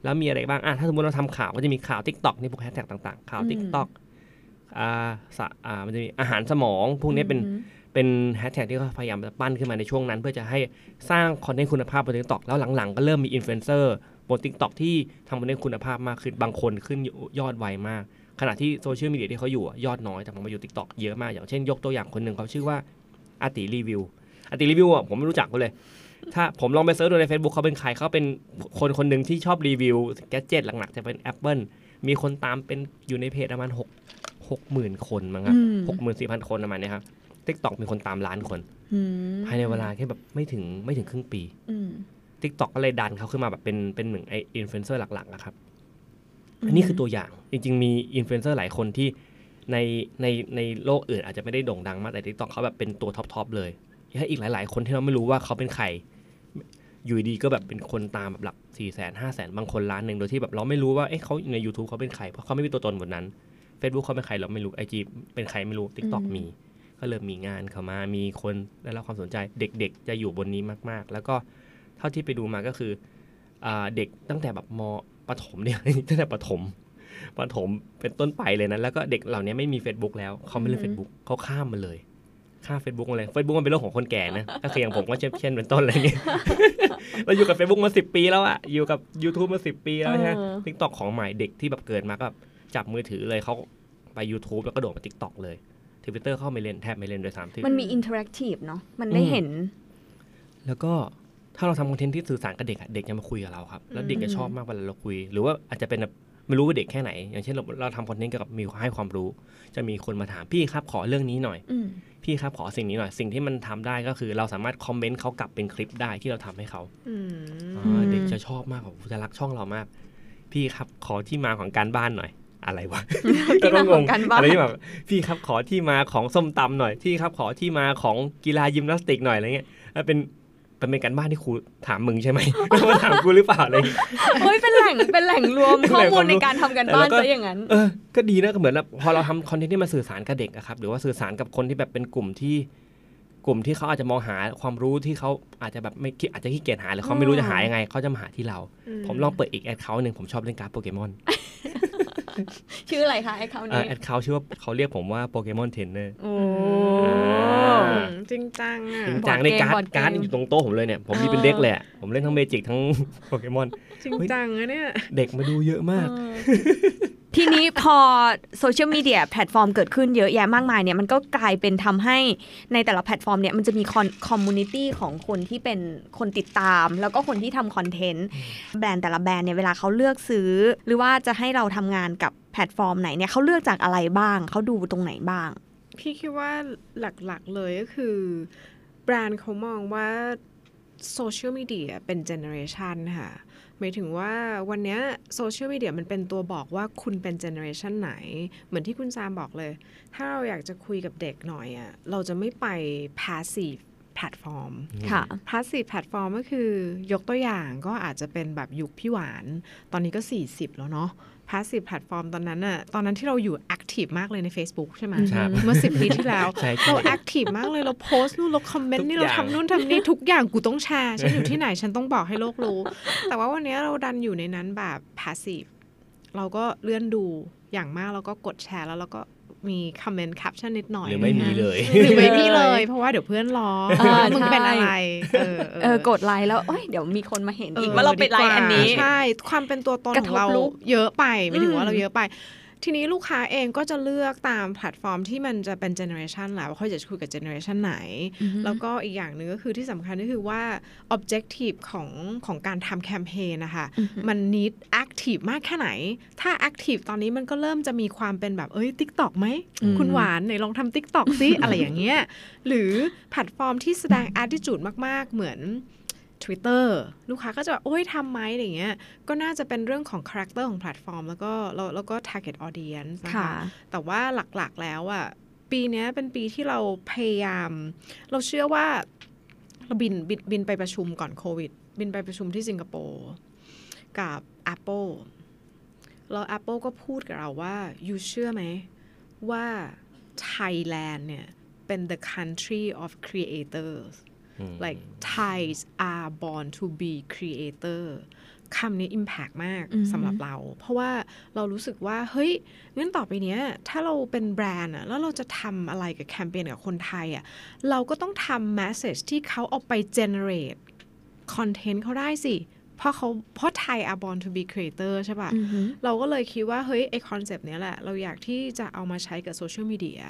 แล้วมีอะไรบ้างอะถ้าสมมติเราทำข่าวก็จะมีข่าว TikTok นี่พวกแฮชแท็กต่างๆข่าว
อืม
TikTok อ่าสะอ่ามันจะมีอาหารสมอง พวกนี้เป็น
อืม
เป็นแฮชแท็กที่เขาพยายามจะปั้นขึ้นมาในช่วงนั้น เพื่อจะให้สร้างคอนเทนต์คุณภาพบน TikTok แล้วหลังๆ ก็เริ่มมีอินฟลูเอนเซอร์บน TikTok ที่ทำคอนเทนต์คุณภาพมากขึ้นบางคนขึ้นยอดไวมาก ขณะที่โซเชียลมีเดียที่เขาอยู่อะยอดน้อยแต่พอมาอยู่ TikTok เยอะมากอย่างเช่นยกตัวอย่างคนหนึ่งเขาชื่อว่าอาติรีวิวอาติรีวิวอะผมไม่รู้จักเขาเลยถ้าผมลองไป search ดูใน Facebook เขาเป็นใครเขาเป็นคนคนหนึ่งที่ชอบรีวิวgadget หลักๆ จะเป็น Apple มีคนตามเป็นอยู่ในเพจประมาณหก หกหมื่นคนมั้งครับ
อืม
หกหมื่นสี่พันคนประมาณเนี้ยครับ TikTok มีคนตามล้านคน
อืม
ภายในเวลาแค่แบบไม่ถึงไม่ถึงครึ่งปี
อืม
TikTok ก็เลยดันเขาขึ้นมาแบบเป็นเป็นหนึ่งในอินฟลูเอนเซอร์หลักๆนะครับ อันนี้คือตัวอย่างจริง ๆ มีอินฟลูเอนเซอร์หลายคนที่ในในในโลกอื่นอาจจะไม่ได้โด่งดังมากแต่ TikTok เขาแบบเป็นตัว top ๆเลยถ้าอีกหลาย ๆ คนที่เราไม่รู้ว่าเขาเป็นใครอยู่ดีๆก็แบบเป็นคนตามแบบหลัก4ี่แสนห้าแสนบางคนล้านหนึ่งโดยที่แบบเราไม่รู้ว่าเอ๊ะเขาใน YouTube เขาเป็นใครเพราะเขาไม่มีตัวตนบนนั้น Facebook เขาเป็นใครเราไม่รู้ IG เป็นใครไม่รู้ TikTok
อืม
มี ก็เริ่มมีงานเข้ามา มีคนได้รับความสนใจเด็กๆ จะอยู่บนนี้มากๆ แล้วก็เท่าที่ไปดูมาก็คืออ่าเด็กตั้งแต่แบบมปฐมเนี่ยตั้งแต่ปฐมปฐมเป็นต้นไปเลยนะแล้วก็เด็กเหล่านี้ไม่มี Facebook แล้วเขาไม่เล่น Facebook เขาข้ามมาเลยข้าม Facebook มาเลย Facebook มันเป็นโลกของคนแก่นะก็คืออย่างผมก็เช่นเช่นเป็นต้นอะไรเงี้ยเราอยู่กับ Facebook มาสิปีแล้วอะอยู่กับ YouTube มาสิปีแล้วใช่ไหม
เออ
TikTok ของใหม่เด็กที่แบบเกิดมาก็แบบ จับมือถือเลยเขาไป YouTube แล้วก็โดดมา TikTok เลยทวิตเตอร์เขาไม่เล่นแทบไม่เล่นด้วยซ้ำที่
มันมี inter active เนาะมันได้
อืม
เห็น
แล้วก็ถ้าเราทำคอนเทนต์ที่สื่อสารกับเด็กอะเด็กจะมาคุยกับเราครับ แล้วเด็กจะชอบมากเวลาเราคุย หรือว่าอาจจะเป็นแบบไม่รู้ว่าเด็กแค่ไหน อย่างเช่นเราเราทำคอนเทนต์เกี่ยวกับมีให้ความรู้ จะมีคนมาถามพี่ครับขอเรื่องนี้หน่อย
อืม
พี่ครับขอสิ่งนี้หน่อย สิ่งที่มันทำได้ก็คือเราสามารถคอมเมนต์เขากลับเป็นคลิปได้ที่เราทำให้เขา
อืม
อ่าเด็กจะชอบมากผมจะรักช่องเรามาก พี่ครับขอที่มาของการบ้านหน่อย อะไรวะ
ที่มาของการบ้าน
อะไรที่แบบพี่ครับขอที่มาของส้มตำหน่อยพี่ครับ ขอที่มาของกีฬายิมนาสติกหน่อยอะไรเงี้ยแล้วเป็นเป็นเป็นการบ้านที่ครูถามมึงใช่ไหมมาถามกูหรือเปล่าอะไรเงี้ย
เฮ้ยเป็นแหล่งเป็นแหล่งรวมข้อมูลในการทำกันบ้าน
แต่เราก็
ซะอย่างนั้น
เออ ก็ดีนะก็เหมือนแบบพอเราทำคอนเทนต์ที่มาสื่อสารกับเด็กอะครับ หรือว่าสื่อสารกับคนที่แบบเป็นกลุ่มที่ กลุ่มที่เขาอาจจะมองหาความรู้ที่เขาอาจจะแบบไม่คิดอาจจะขี้เกียจหาหรือเขาไม่รู้จะหายังไงเขาจะมาหาที่เรา ผมลองเปิดอีกแอดเคาท์หนึ่งผมชอบเล่นการ์ดโปเกมอน
ชื่ออะไรคะไอ้เขา
เอ่อ
นี้
แอดเคาท์ชื่อว่าเขาเรียกผมว่า Pokemon Trainer
โอ้
อ่า
อืมจริงจังอะ
จริงจังในการ์ด
บอร์ดเกม
การ์ดอยู่ตรงโต๊ะผมเลยเนี่ย ผมมีเป็นเด็กเลยอะผมเล่นทั้ง Magic ทั้งโปเกมอน
จริงจังอะเนี่ย
เด็กมาดูเยอะมาก
เออ ทีนี้พอโซเชียลมีเดียแพลตฟอร์มเกิดขึ้นเยอะแยะมากมายเนี่ยมันก็กลายเป็นทำให้ในแต่ละแพลตฟอร์มเนี่ยมันจะมี community ของคนที่เป็นคนติดตาม แล้วก็คนที่ทำคอนเทนต์แบรนด์แต่ละแบรนด์เนี่ยเวลาเขาเลือกซื้อ หรือว่าจะให้เราทำงานกับแพลตฟอร์มไหนเนี่ยเขาเลือกจากอะไรบ้าง เขาดูตรงไหนบ้าง
พี่คิดว่าหลักๆเลยก็คือ แบรนด์เขามองว่าโซเชียลมีเดียเป็น generation ค่ะ หมายถึงว่าวันเนี้โซเชียลมีเดียมันเป็นตัวบอกว่าคุณเป็น generation ไหน เหมือนที่คุณซามบอกเลย ถ้าเราอยากจะคุยกับเด็กหน่อยอะค่ะเราจะไม่ไป passive platform
ค่ะ
passive platform ก็คือยกตัวอย่างก็อาจจะเป็นแบบยุคพี่หวาน ตอนนี้ก็ 40 แล้วเนาะ passive platform ตอนนั้นอะตอนนั้นที่เราอยู่ active มากเลยใน Facebook ใช่ไหม
ครับ
เมื่อ10ปีที่แล้ว
ใช่ใช่
เรา active มากเลยเราโพสต์นู่นเราคอมเมนต์
ทุ
ก
อย่างนี่เรา
ทำนู่นทำนี่ทุกอย่างกูต้องแชร์ฉันอยู่ที่ไหนฉันต้องบอกให้โลกรู้ แต่ว่าวันนี้เราดันอยู่ในนั้นแบบ passive เราก็เลื่อนดูอย่างมากแล้วก็กดแชร์แล้วเราก็ มีคอมเมนต์แคปชั่นนิดหน่อย
หรือไม่มีเลย
หรือไม่มีเลย เพราะว่าเดี๋ยวเพื่อนล้อ
เออ
มึงเป็น
ใช่
อะไรเออ
เออกดไลค์แล้วเอ้ยเดี๋ยวมีคนมาเห็นอีกว่าเราไปไลค์อันนี้
ใช่ ความเป็นตัวตน
กระท
บของเรา
รูป
เยอะไปไม่ถึง
อืม
ว่าเราเยอะไป ทีนี้ลูกค้าเองก็จะเลือกตามแพลตฟอร์มที่มันจะเป็นเจเนอเรชันแหละว่าเขาจะคุยกับเจเนอเรชันไหน แล้วก็อีกอย่างหนึ่งก็คือที่สำคัญก็คือว่า objective ของของการทำแคมเปญนะคะ มัน need active มากแค่ไหน ถ้า active ตอนนี้มันก็เริ่มจะมีความเป็นแบบเอ้ย TikTok ไหม
อืม
คุณหวานไหนลองทำ TikTok ซิ อะไรอย่างเงี้ย หรือแพลตฟอร์มที่แสดง attitude มาก ๆ เหมือน Twitter ลูกค้าก็จะแบบโอ้ยทำไหมอะไรเงี้ยก็น่าจะเป็นเรื่องของคาแรคเตอร์ของแพลตฟอร์ม แล้วก็แล้วแล้วก็ target audience นะคะ
ค่ะ
แต่ว่าหลักๆแล้วอะปีเนี้ยเป็นปีที่เราพยายาม เราเชื่อว่าเราบินบินบินไปประชุมก่อนโควิด บินไปประชุมที่สิงคโปร์กับ Apple แล้ว Apple ก็พูดกับเราว่า you เชื่อไหมว่า Thailand เนี่ย เป็น the country of creators
อืม
like Thais are born to be creator คำนี้ impact มาก
อือฮึ
สำหรับเรา เพราะว่าเรารู้สึกว่า เฮ้ยงั้นต่อไปเนี้ย ถ้าเราเป็นแบรนด์อะแล้วเราจะทำอะไรกับแคมเปญกับคนไทยอะเราก็ต้องทำ message ที่เขาเอาไป generate content เขาได้สิ เพราะเขาเพราะไทย are born to be creator ใช่ปะ
อือฮึ
เราก็เลยคิดว่า เฮ้ย ไอคอนเซปต์เนี้ยแหละ เราอยากที่จะเอามาใช้กับโซเชียลมีเดีย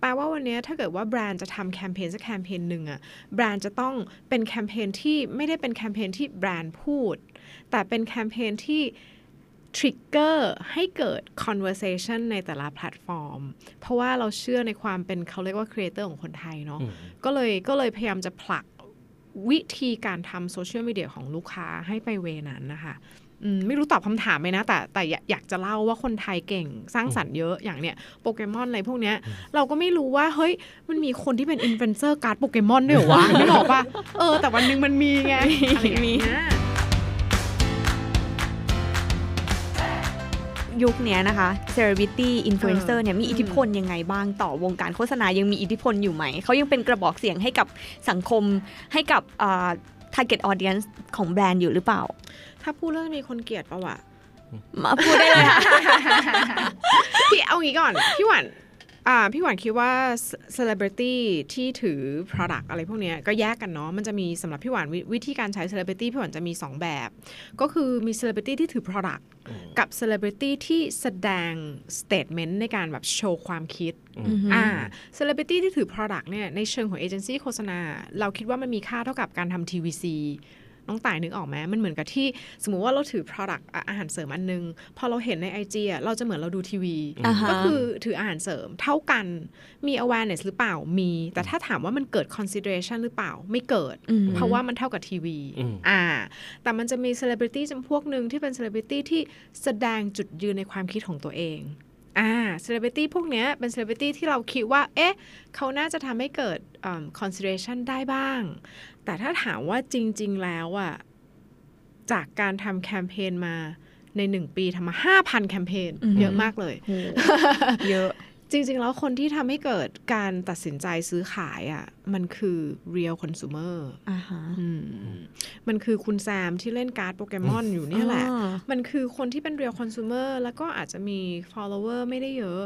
แปลว่าวันเนี้ยถ้าเกิดว่าแบรนด์จะทำแคมเปญสักแคมเปญหนึ่งอะแบรนด์จะต้องเป็นแคมเปญที่ไม่ได้เป็นแคมเปญที่แบรนด์พูด แต่เป็นแคมเปญที่ trigger ให้เกิด conversation ในแต่ละแพลตฟอร์ม เพราะว่าเราเชื่อในความเป็นเขาเรียกว่าครีเอเตอร์ของคนไทยเนาะ
อืม
ก็เลยก็เลยพยายามจะผลัก วิธีการทำโซเชียลมีเดียของลูกค้าให้ไป way นั้นนะคะไม่รู้ตอบคำถามไหมนะ แต่แต่อยากจะเล่าว่าคนไทยเก่งสร้างสรรค์เยอะอย่างเนี้ยโปเกมอนอะไรพวกเนี้ย เราก็ไม่รู้ว่าเฮ้ยมันมีคนที่เป็นอินฟลูเอนเซอร์การ์ดโปเกมอนด้วยเหรอวะไม่บอกว่าเออแต่วันหนึงมันมีไงอะ ย่างเงี้ย
ยุคเนี้ยนะคะ celebrity influencer เนี่ยมีอิทธิพลยังไงบ้างต่อวงการโฆษณายังมีอิทธิพลอยู่ไหม เขายังเป็นกระบอกเสียงให้กับสังคมให้กับอ่า target audience ของแบรนด์อยู่หรือเปล่า
ถ้าพูดแล้วจะมีคนเกลียดปะวะ
มาพูดได้เลยค่ะ
พี่เอางี้ก่อน พี่หวาน อ่าพี่หวานคิดว่า celebrity ที่ถือ product อะไรพวกเนี้ยก็แยกกันเนาะมันจะมีสำหรับพี่หวานวิวิธีการใช้ celebrity พี่หวานจะมี 2 แบบ ก็คือมี celebrity ที่ถือ product กับ celebrity ที่แสดง statement ในการแบบโชว์ความคิดอ่า celebrity ที่ถือ product เนี่ยในเชิงของเอเจนซี่โฆษณา เราคิดว่ามันมีค่าเท่ากับการทำ TVC น้องต่ายนึกออกไหมมันเหมือนกับที่สมมุติว่าเราถือ product อะอาหารเสริมอันนึง พอเราเห็นใน IG อะเราจะเหมือนเราดูทีวี
อ่าฮะ
ก็คือถืออาหารเสริมเท่ากันมี awareness หรือเปล่ามี แต่ถ้าถามว่ามันเกิด consideration หรือเปล่าไม่เกิด
อืม
เพราะว่ามันเท่ากับทีวี
อืม
อ่าแต่มันจะมี celebrity จำพวกหนึ่งที่เป็น celebrity ที่แสดงจุดยืนในความคิดของตัวเอง อ่า celebrity พวกเนี้ยเป็น celebrity ที่เราคิดว่า เอ๊ะ เขาน่าจะทำให้เกิดอืม consideration ได้บ้าง แต่ถ้าถามว่าจริง ๆ แล้วอะจากการทำแคมเปญมาในหนึ่งปีทำมา5,000แคมเปญ
อือหือ
เยอะมากเลย
โหเยอะ
จริง ๆ แล้วคนที่ทำให้เกิดการตัดสินใจซื้อขายอะ่ะ มันคือ real consumer
อ่าฮะ
อืมมันคือคุณแซมที่เล่นการ์ดโปเกมอนอยู่เนี่ยแหละ
อ่า
มันคือคนที่เป็น real consumer แล้วก็อาจจะมี follower ไม่ได้เยอะ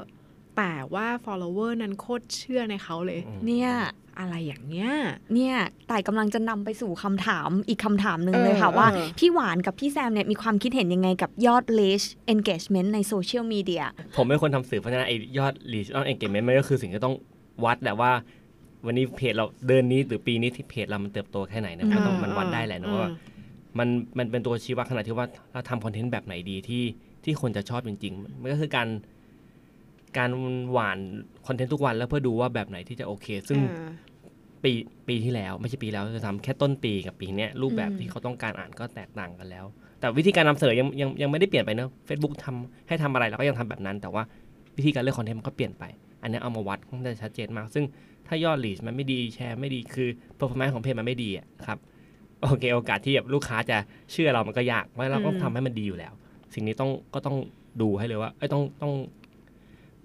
แต่ว่า follower นั้นโคตรเชื่อในเขาเลย
เนี่ย
อะไรอย่างเงี้ย
เนี่ยต่ายกำลังจะนำไปสู่คำถามอีกคำถามหนึ่ง
เออ
เลยค่ะว่า
เออ
พี่หวานกับพี่แซมเนี่ยมีความคิดเห็นยังไงกับยอด reach engagement ในโซเชียลมีเดีย
ผมเป็นคนทำสื่อเพราะฉะนั้นไอ้ยอด reach ยอด engagement มันก็คือสิ่งที่ต้องวัดแหละว่า วันนี้เพจเราเดือนนี้หรือปีนี้ที่เพจเรามันเติบโตแค่ไหนนะมันต้องมันวัดได้แหละนะว่ามันมันเป็นตัวชี้วัดขนาดที่ว่าเราทำคอนเทนต์แบบไหนดีที่ที่คนจะชอบจริงๆมันก็คือการ การหว่านคอนเทนต์ทุกวันแล้วเพื่อดูว่าแบบไหนที่จะโอเค ซึ่ง
เออ
ปีปีที่แล้วไม่ใช่ปีแล้วจะทำแค่ต้นปีกับปีเนี้ยรูปแบบ
อืม
ที่เขาต้องการอ่านก็แตกต่างกันแล้ว แต่วิธีการนำเสนอยังยังยังไม่ได้เปลี่ยนไปเนอะ Facebook ทำให้ทำอะไรเราก็ยังทำแบบนั้น แต่ว่าวิธีการเลือกคอนเทนต์มันก็เปลี่ยนไป อันเนี้ยเอามาวัดค่อนข้างจะชัดเจนมาก ซึ่งถ้ายอดลีดมันไม่ดีแชร์ไม่ดีคือ performance ของเพจมันไม่ดีอะครับโอเคโอกาสที่แบบลูกค้าจะเชื่อเรามันก็ยากเพราะเราก็
อืม
ทำให้มันดีอยู่แล้ว สิ่งนี้ต้องก็ต้องดูให้เลยว่าเอ้ยต้องต้อง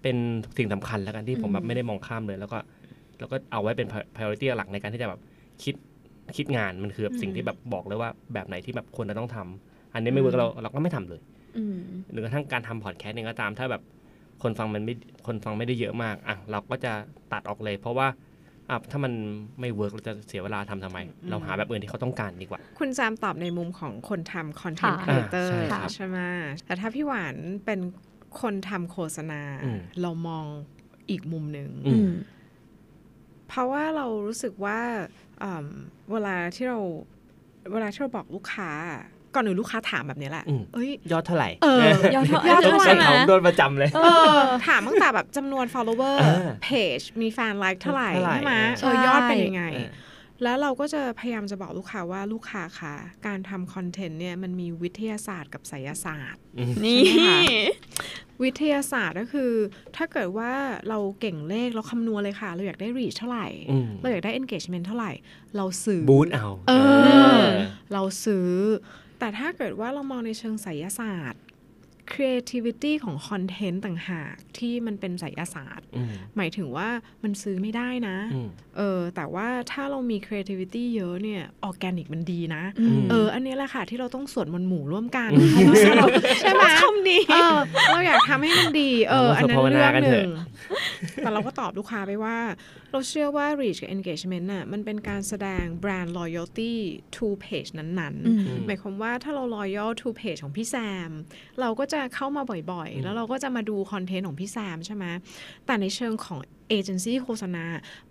เป็นสิ่งสำคัญแล้วกันที่ผมแบบไม่ได้มองข้ามเลย แล้วก็แล้วก็เอาไว้เป็น priority หลักในการที่จะแบบคิดคิดงานมันคือแบบสิ่งที่แบบบอกเลยว่าแบบไหนที่แบบควรจะต้องทำอันนี้ไม่เวิร์กเราเราก็ไม่ทำเลย
อืม
หรือกระทั่งการทำพอดแคสต์เองก็ตาม ถ้าแบบคนฟังมันไม่คนฟังไม่ได้เยอะมากอะเราก็จะตัดออกเลย เพราะว่าอะถ้ามันไม่เวิร์กเราจะเสียเวลาทำทำไม เราหาแบบอื่นที่เขาต้องการดีกว่า
คุณแซมตอบในมุมของคนทำคอนเทนต์ค่ะรีเอเตอร์
อ่าใช่ครับ
ใช่ไหมแต่ถ้าพี่หวานเป็น คนทำโฆษณา
อืม
เรามองอีกมุมหนึ่ง
อื
อื
ม
ม
เพราะว่าเรารู้สึกว่าอืมเวลาที่เราเวลาที่เราบอกลูกค้าก่อนอื่นลูกค้าถามแบบนี้แหละ
อืม
เอ้ย
ยอดเท่าไหร่
เออ
ยอดเท่า
ยอดเท่าไหร่
ต้องถามโดนประจำเลย
เออถามตั้งแต่แบบจำนวน follower
เออ
page มีแฟนไลค์เท่าไหร่
เท่าไหร่
ใช่ไหม
เออ
เออยอดเป็นยังไง
เออ
แล้วเราก็จะพยายามจะบอกลูกค้าว่าลูกค้าคะการทำคอนเทนต์เนี่ยมันมีวิทยาศาสตร์กับไสยศาสตร์
อืม
นี่
ใช่ไหมคะวิทยาศาสตร์ก็คือ ถ้าเกิดว่าเราเก่งเลขเราคำนวณเลยค่ะ เราอยากได้ reach เท่าไหร่
อืม
เราอยากได้ engagement เท่าไหร่ เราซื้อ
บูทเอา
เออ
เออ
เราซื้อ แต่ถ้าเกิดว่าเรามองในเชิงไสยศาสตร์ creativity ของคอนเทนต์ต่างหากที่มันเป็นไสยศาสตร์
อืม
หมายถึงว่ามันซื้อไม่ได้นะ
อืม
เออ แต่ว่าถ้าเรามี creativity เยอะเนี่ย ออร์แกนิกมันดีนะ
อืม
เออ อันนี้แหละค่ะ ที่เราต้องสวดมนต์หมู่ร่วมกัน
อืม
เพราะว่าเราใช่ไหม
คำนี้
เออเราอยากทำให้มันดี เออ
เรา
อันนั้น
ภาว
เรื่
นา
อง
กัน
ห
เถ
นึ่
อะ
งแต่เราก็ตอบลูกค้าไปว่า เราเชื่อว่า reach กับ engagement น่ะ มันเป็นการแสดง brand loyalty to page นั้น
อืม
ๆหมายความว่าถ้าเรา loyal to page ของพี่แซม เราก็จะเข้ามาบ่อย
อื
ๆ
ม
แล้วเราก็จะมาดูคอนเทนต์ของพี่แซมใช่ไหมแต่ในเชิงของเอเจนซี่โฆษณา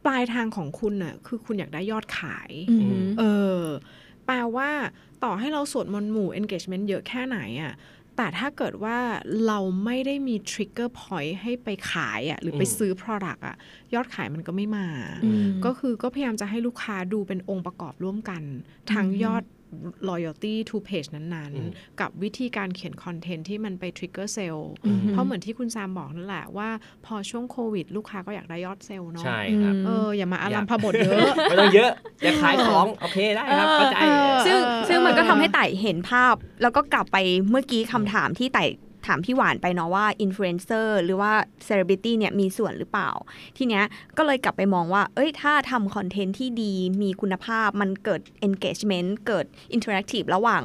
ปลายทางของคุณน่ะคือคุณอยากได้ยอดขาย
อืม
เออแปลว่าต่อให้เราสวดมนต์หมู่ engagement เยอะแค่ไหนอะ่ะแต่ถ้าเกิดว่าเราไม่ได้มี trigger point ให้ไปขายอะ่ะหรือไป
อืม
ซื้อ product อะ่ะยอดขายมันก็ไม่มา
อืม
ก็คือก็พยายามจะให้ลูกค้าดูเป็นองค์ประกอบร่วมกัน ทั้งยอด loyalty to page นั้น
อืม
ๆกับวิธีการเขียนคอนเทนต์ที่มันไป trigger sale
อืม
เพราะเหมือนที่คุณแซมบอกนั่นแหละว่าพอช่วงโควิด ลูกค้าก็อยากได้ยอดเซลล์เนาะ
ใช่ครับ
เอออย่ามาอา
อยาก
รัมพบทเยอะ
ไม่ต้องเยอะ อย่าขายของ โอเคได้ครับเข้าใจ
เออ
ซึ่ง
เออ
ซึ่งมันก็
เออ
ทำให้ไต่เห็นภาพ แล้วก็กลับไปเมื่อกี้คำถามที่ไต่ ถามพี่หวานไปเนาะว่าอินฟลูเอนเซอร์หรือว่าเซเลบริตี้เนี่ยมีส่วนหรือเปล่า ทีเนี้ยก็เลยกลับไปมองว่า เอ้ยถ้าทำคอนเทนต์ที่ดีมีคุณภาพมันเกิด engagement เกิด interactive ระหว่าง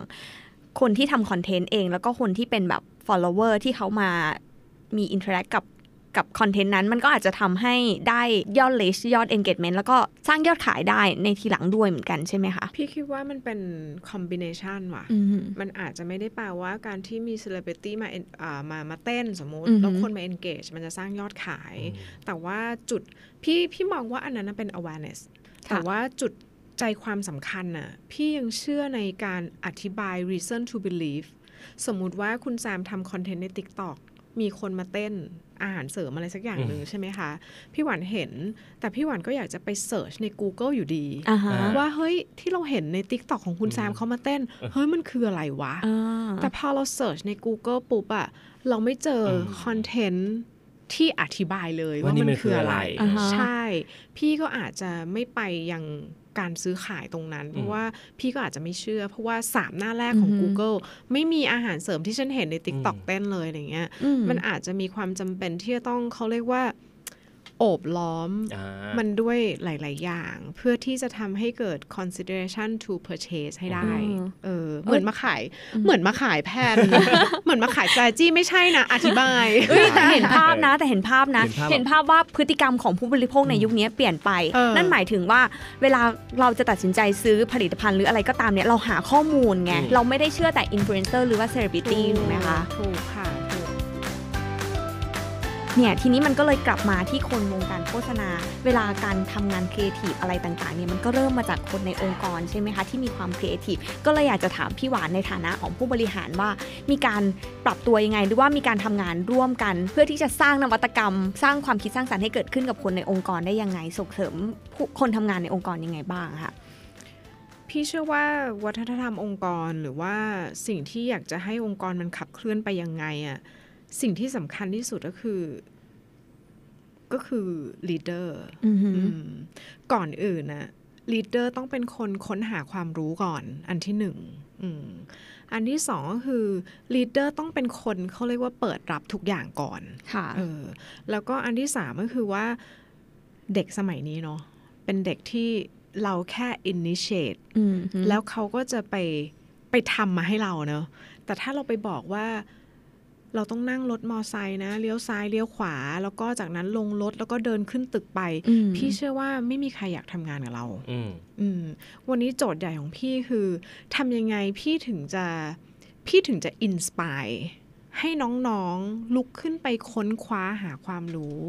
คนที่ทำคอนเทนต์เอง แล้วก็คนที่เป็นแบบ follower ที่เขามามี interact กับ กับคอนเทนต์นั้นมันก็อาจจะทำให้ได้ยอด reach ยอด engagement แล้วก็สร้างยอดขายได้ในทีหลังด้วยเหมือนกันใช่ไหมคะ
พี่คิดว่ามันเป็น combination ว่ะ
อืม
มันอาจจะไม่ได้แปลว่าการที่มีเซเลบริตี้มา en- อ่ามามาเต้นสมมุติ
อือฮึ
แล้วคนมา engage มันจะสร้างยอดขาย แต่ว่าจุดพี่พี่มองว่าอันนั้นนะเป็น awareness
ค่ะ
แต่ว่าจุดใจความสำคัญน่ะพี่ยังเชื่อในการอธิบาย reason to believe สมมุติว่าคุณแซมทำคอนเทนต์ใน TikTok มีคนมาเต้น อาหารเสริมอะไรสักอย่างหนึ่งใช่ไหมคะ พี่หวานเห็น แต่พี่หวานก็อยากจะไปเสิร์ชใน Google อยู่ดี
อ่าฮะ
อ่า
ว่าเฮ้ยที่เราเห็นใน TikTok ของคุณแซมเขามาเต้น เฮ้ยมันคืออะไรวะ
อ่า
แต่พอเราเสิร์ชใน Google ปุ๊บอะเราไม่เจออ
ม
คอนเทนต์ที่อธิบายเลย
ว่า
ว่า
นี่
มัน
มันคื
คือ
อ
อะ
อะไรไร
อ่าฮะ
ใช่ พี่ก็อาจจะไม่ไปยัง การซื้อขายตรงนั้น เพราะว่าพี่ก็อาจจะไม่เชื่อ เพราะว่าสามหน้าแรกของ
อือฮึ
Google ไม่มีอาหารเสริมที่ฉันเห็นใน TikTok
อืม
เต้นเลยอะไรเงี้ย
อื
มันอาจจะมีความจำเป็นที่จะต้องเขาเรียกว่า โอบล้อม
อ่า
มันด้วยหลาย ๆ อย่าง เพื่อที่จะทำให้เกิด consideration to purchase ให้ได้
อืม
เออ เหมือนมาขาย เหมือนมาขายแผ่นเหมือนมาขาย strategy ไม่ใช่นะ อธิบาย
เอ้ยแต่เห็นภาพนะ แต่เห็นภาพนะ
เห็นภาพ
เห็นภาพว่าพฤติกรรมของผู้บริโภคในยุคนี้เปลี่ยนไป
เออ
นั่นหมายถึงว่าเวลาเราจะตัดสินใจซื้อผลิตภัณฑ์หรืออะไรก็ตามเนี่ยเราหาข้อมูลไง
อืม
เราไม่ได้เชื่อแต่อินฟลูเอนเซอร์หรือว่าเซเลบริตี้ถูกไหมคะ
ถูกค่ะถูก
เนี่ยทีนี้มันก็เลยกลับมาที่คนวงการโฆษณา เวลาการทำงานครีเอทีฟอะไรต่างๆเนี่ยมันก็เริ่มมาจากคนในองค์กรใช่ไหมคะที่มีความครีเอทีฟก็เลยอยากจะถามพี่หวานในฐานะของผู้บริหารว่า มีการปรับตัวยังไงหรือว่ามีการทำงานร่วมกัน เพื่อที่จะสร้างนวัตกรรม สร้างความคิดสร้างสรรค์ให้เกิดขึ้นกับคนในองค์กรได้ยังไงส่งเสริมผู้คนทำงานในองค์กรยังไงบ้างคะ
พี่เชื่อว่าวัฒนธรรมองค์กรหรือว่าสิ่งที่อยากจะให้องค์กรมันขับเคลื่อนไปยังไงอะ สิ่งที่สำคัญที่สุดก็คือ ก็คือ leader
อือหือ
อืมก่อนอื่นนะ leader ต้องเป็นคนค้นหาความรู้ก่อน อันที่หนึ่งอืมอันที่สองก็คือ leader ต้องเป็นคนเขาเรียกว่าเปิดรับทุกอย่างก่อน
ค่ะ
เออแล้วก็อันที่สามก็คือว่าเด็กสมัยนี้เนาะเป็นเด็กที่เราแค่ initiate
อืมหือ
แล้วเขาก็จะไปไปทำมาให้เราเนอะแต่ถ้าเราไปบอกว่า เราต้องนั่งรถมอไซค์นะเลี้ยวซ้ายเลี้ยวขวา แล้วก็จากนั้นลงรถแล้วก็เดินขึ้นตึกไป
อืม
พี่เชื่อว่าไม่มีใครอยากทำงานกับเรา
อืม
อืมวันนี้โจทย์ใหญ่ของพี่คือทำยังไงพี่ถึงจะพี่ถึงจะอินสปายให้น้องๆ ลุกขึ้นไปค้นคว้าหาความรู้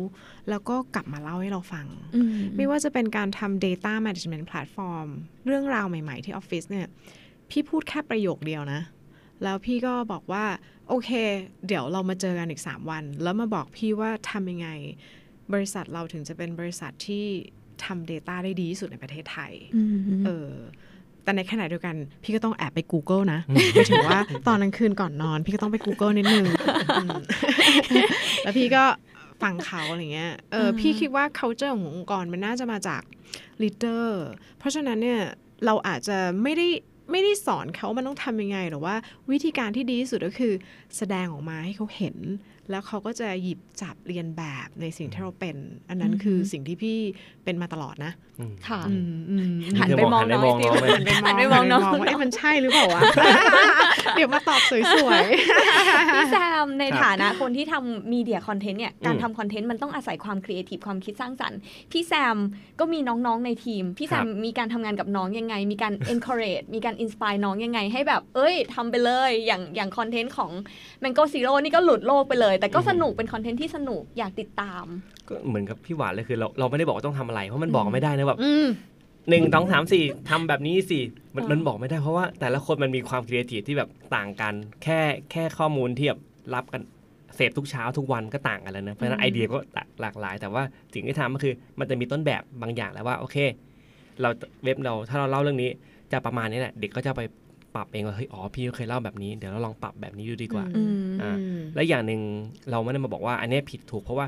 แล้วก็กลับมาเล่าให้เราฟัง
อืม
ไม่ว่าจะเป็นการทำ Data Management Platform เรื่องราวใหม่ๆที่ออฟฟิศเนี่ย พี่พูดแค่ประโยคเดียวนะ แล้วพี่ก็บอกว่า โอเค เดี๋ยวเรามาเจอกันอีก 3 วัน แล้วมาบอกพี่ว่าทำยังไง บริษัทเราถึงจะเป็นบริษัทที่ทำ Data ได้ดีที่สุดในประเทศไทย
อืมหือ
เออแต่ในขณะเดียวกัน พี่ก็ต้องแอบไป Google นะหมายถึงว่าตอนกลางคืนก่อนนอน พี่ก็ต้องไป Google นิดนึงอืมแล้วพี่ก็ฟังเขาอะไรเงี้ย เออพี่คิดว่า culture ขององค์กรมันน่าจะมาจาก leader เพราะฉะนั้นเนี่ยเราอาจจะไม่ได้ ไม่ได้สอนเขามันต้องทำยังไงหรือว่าวิธีการที่ดีที่สุดก็คือ แสดงออกมาให้เขาเห็น แล้วเขาก็จะหยิบจับเรียนแบบในสิ่งที่เราเป็น อันนั้นคือสิ่งที่พี่เป็นมาตลอดนะ
อืม
ค่ะ
อืมอืม
หันไปมองน้อง
หันไปมองน้องไหม
หันไปมองน้อง
ว่าเอ๊ะมันใช่หรือเปล่าวะเดี๋ยวมาตอบสวย
พี่แซมใน
ครับ
ฐานะคนที่ทำมีเดียคอนเทนต์เนี่ยการ
อืม
ทำคอนเทนต์มันต้องอาศัยความครีเอทีฟความคิดสร้างสรรค์พี่แซมก็มีน้องๆในทีม พี่แซม
ครับ
มีการทำงานกับน้องยังไง มีการ encourage มีการ inspire น้องยังไงให้แบบ เอ้ยทำไปเลยอย่างอย่างคอนเทนต์ของ Mango Zero นี่ก็หลุดโลกไปเลย แต่ก็สนุกเป็นคอนเทนต์ที่สนุกอยากติดตาม
ก็เหมือนกับพี่หวานเลยคือเราเราไม่ได้บอกว่าต้องทำอะไร เพราะมันบอกไม่ได้นะแบบ
ๆอืม
หนึ่งสองสามสี่ทำแบบนี้สิมัน
อ่ามั
มันบอกไม่ได้เพราะว่าแต่ละคนมันมีความครีเอทีฟที่แบบต่างกัน แค่แค่ข้อมูลที่แบบรับกันเสพทุกเช้าทุกวันก็ต่างกันแล้วนะเพราะฉะนั้นไอเดียก็หลากหลาย แต่ว่าสิ่งที่ทำก็คือมันจะมีต้นแบบบางอย่างแล้วว่าโอเค เราเว็บเราถ้าเราเล่าเรื่องนี้ จะประมาณนี้แหละ เด็กก็จะไปปรับเองว่าเฮ้ยอ๋อพี่เคยเล่าแบบนี้เดี๋ยวเราลองปรับแบบนี้ดูดีกว่า
อืม
อ่าและอย่างหนึ่งเราไม่ได้มาบอกว่าอันเนี้ยผิดถูกเพราะว่า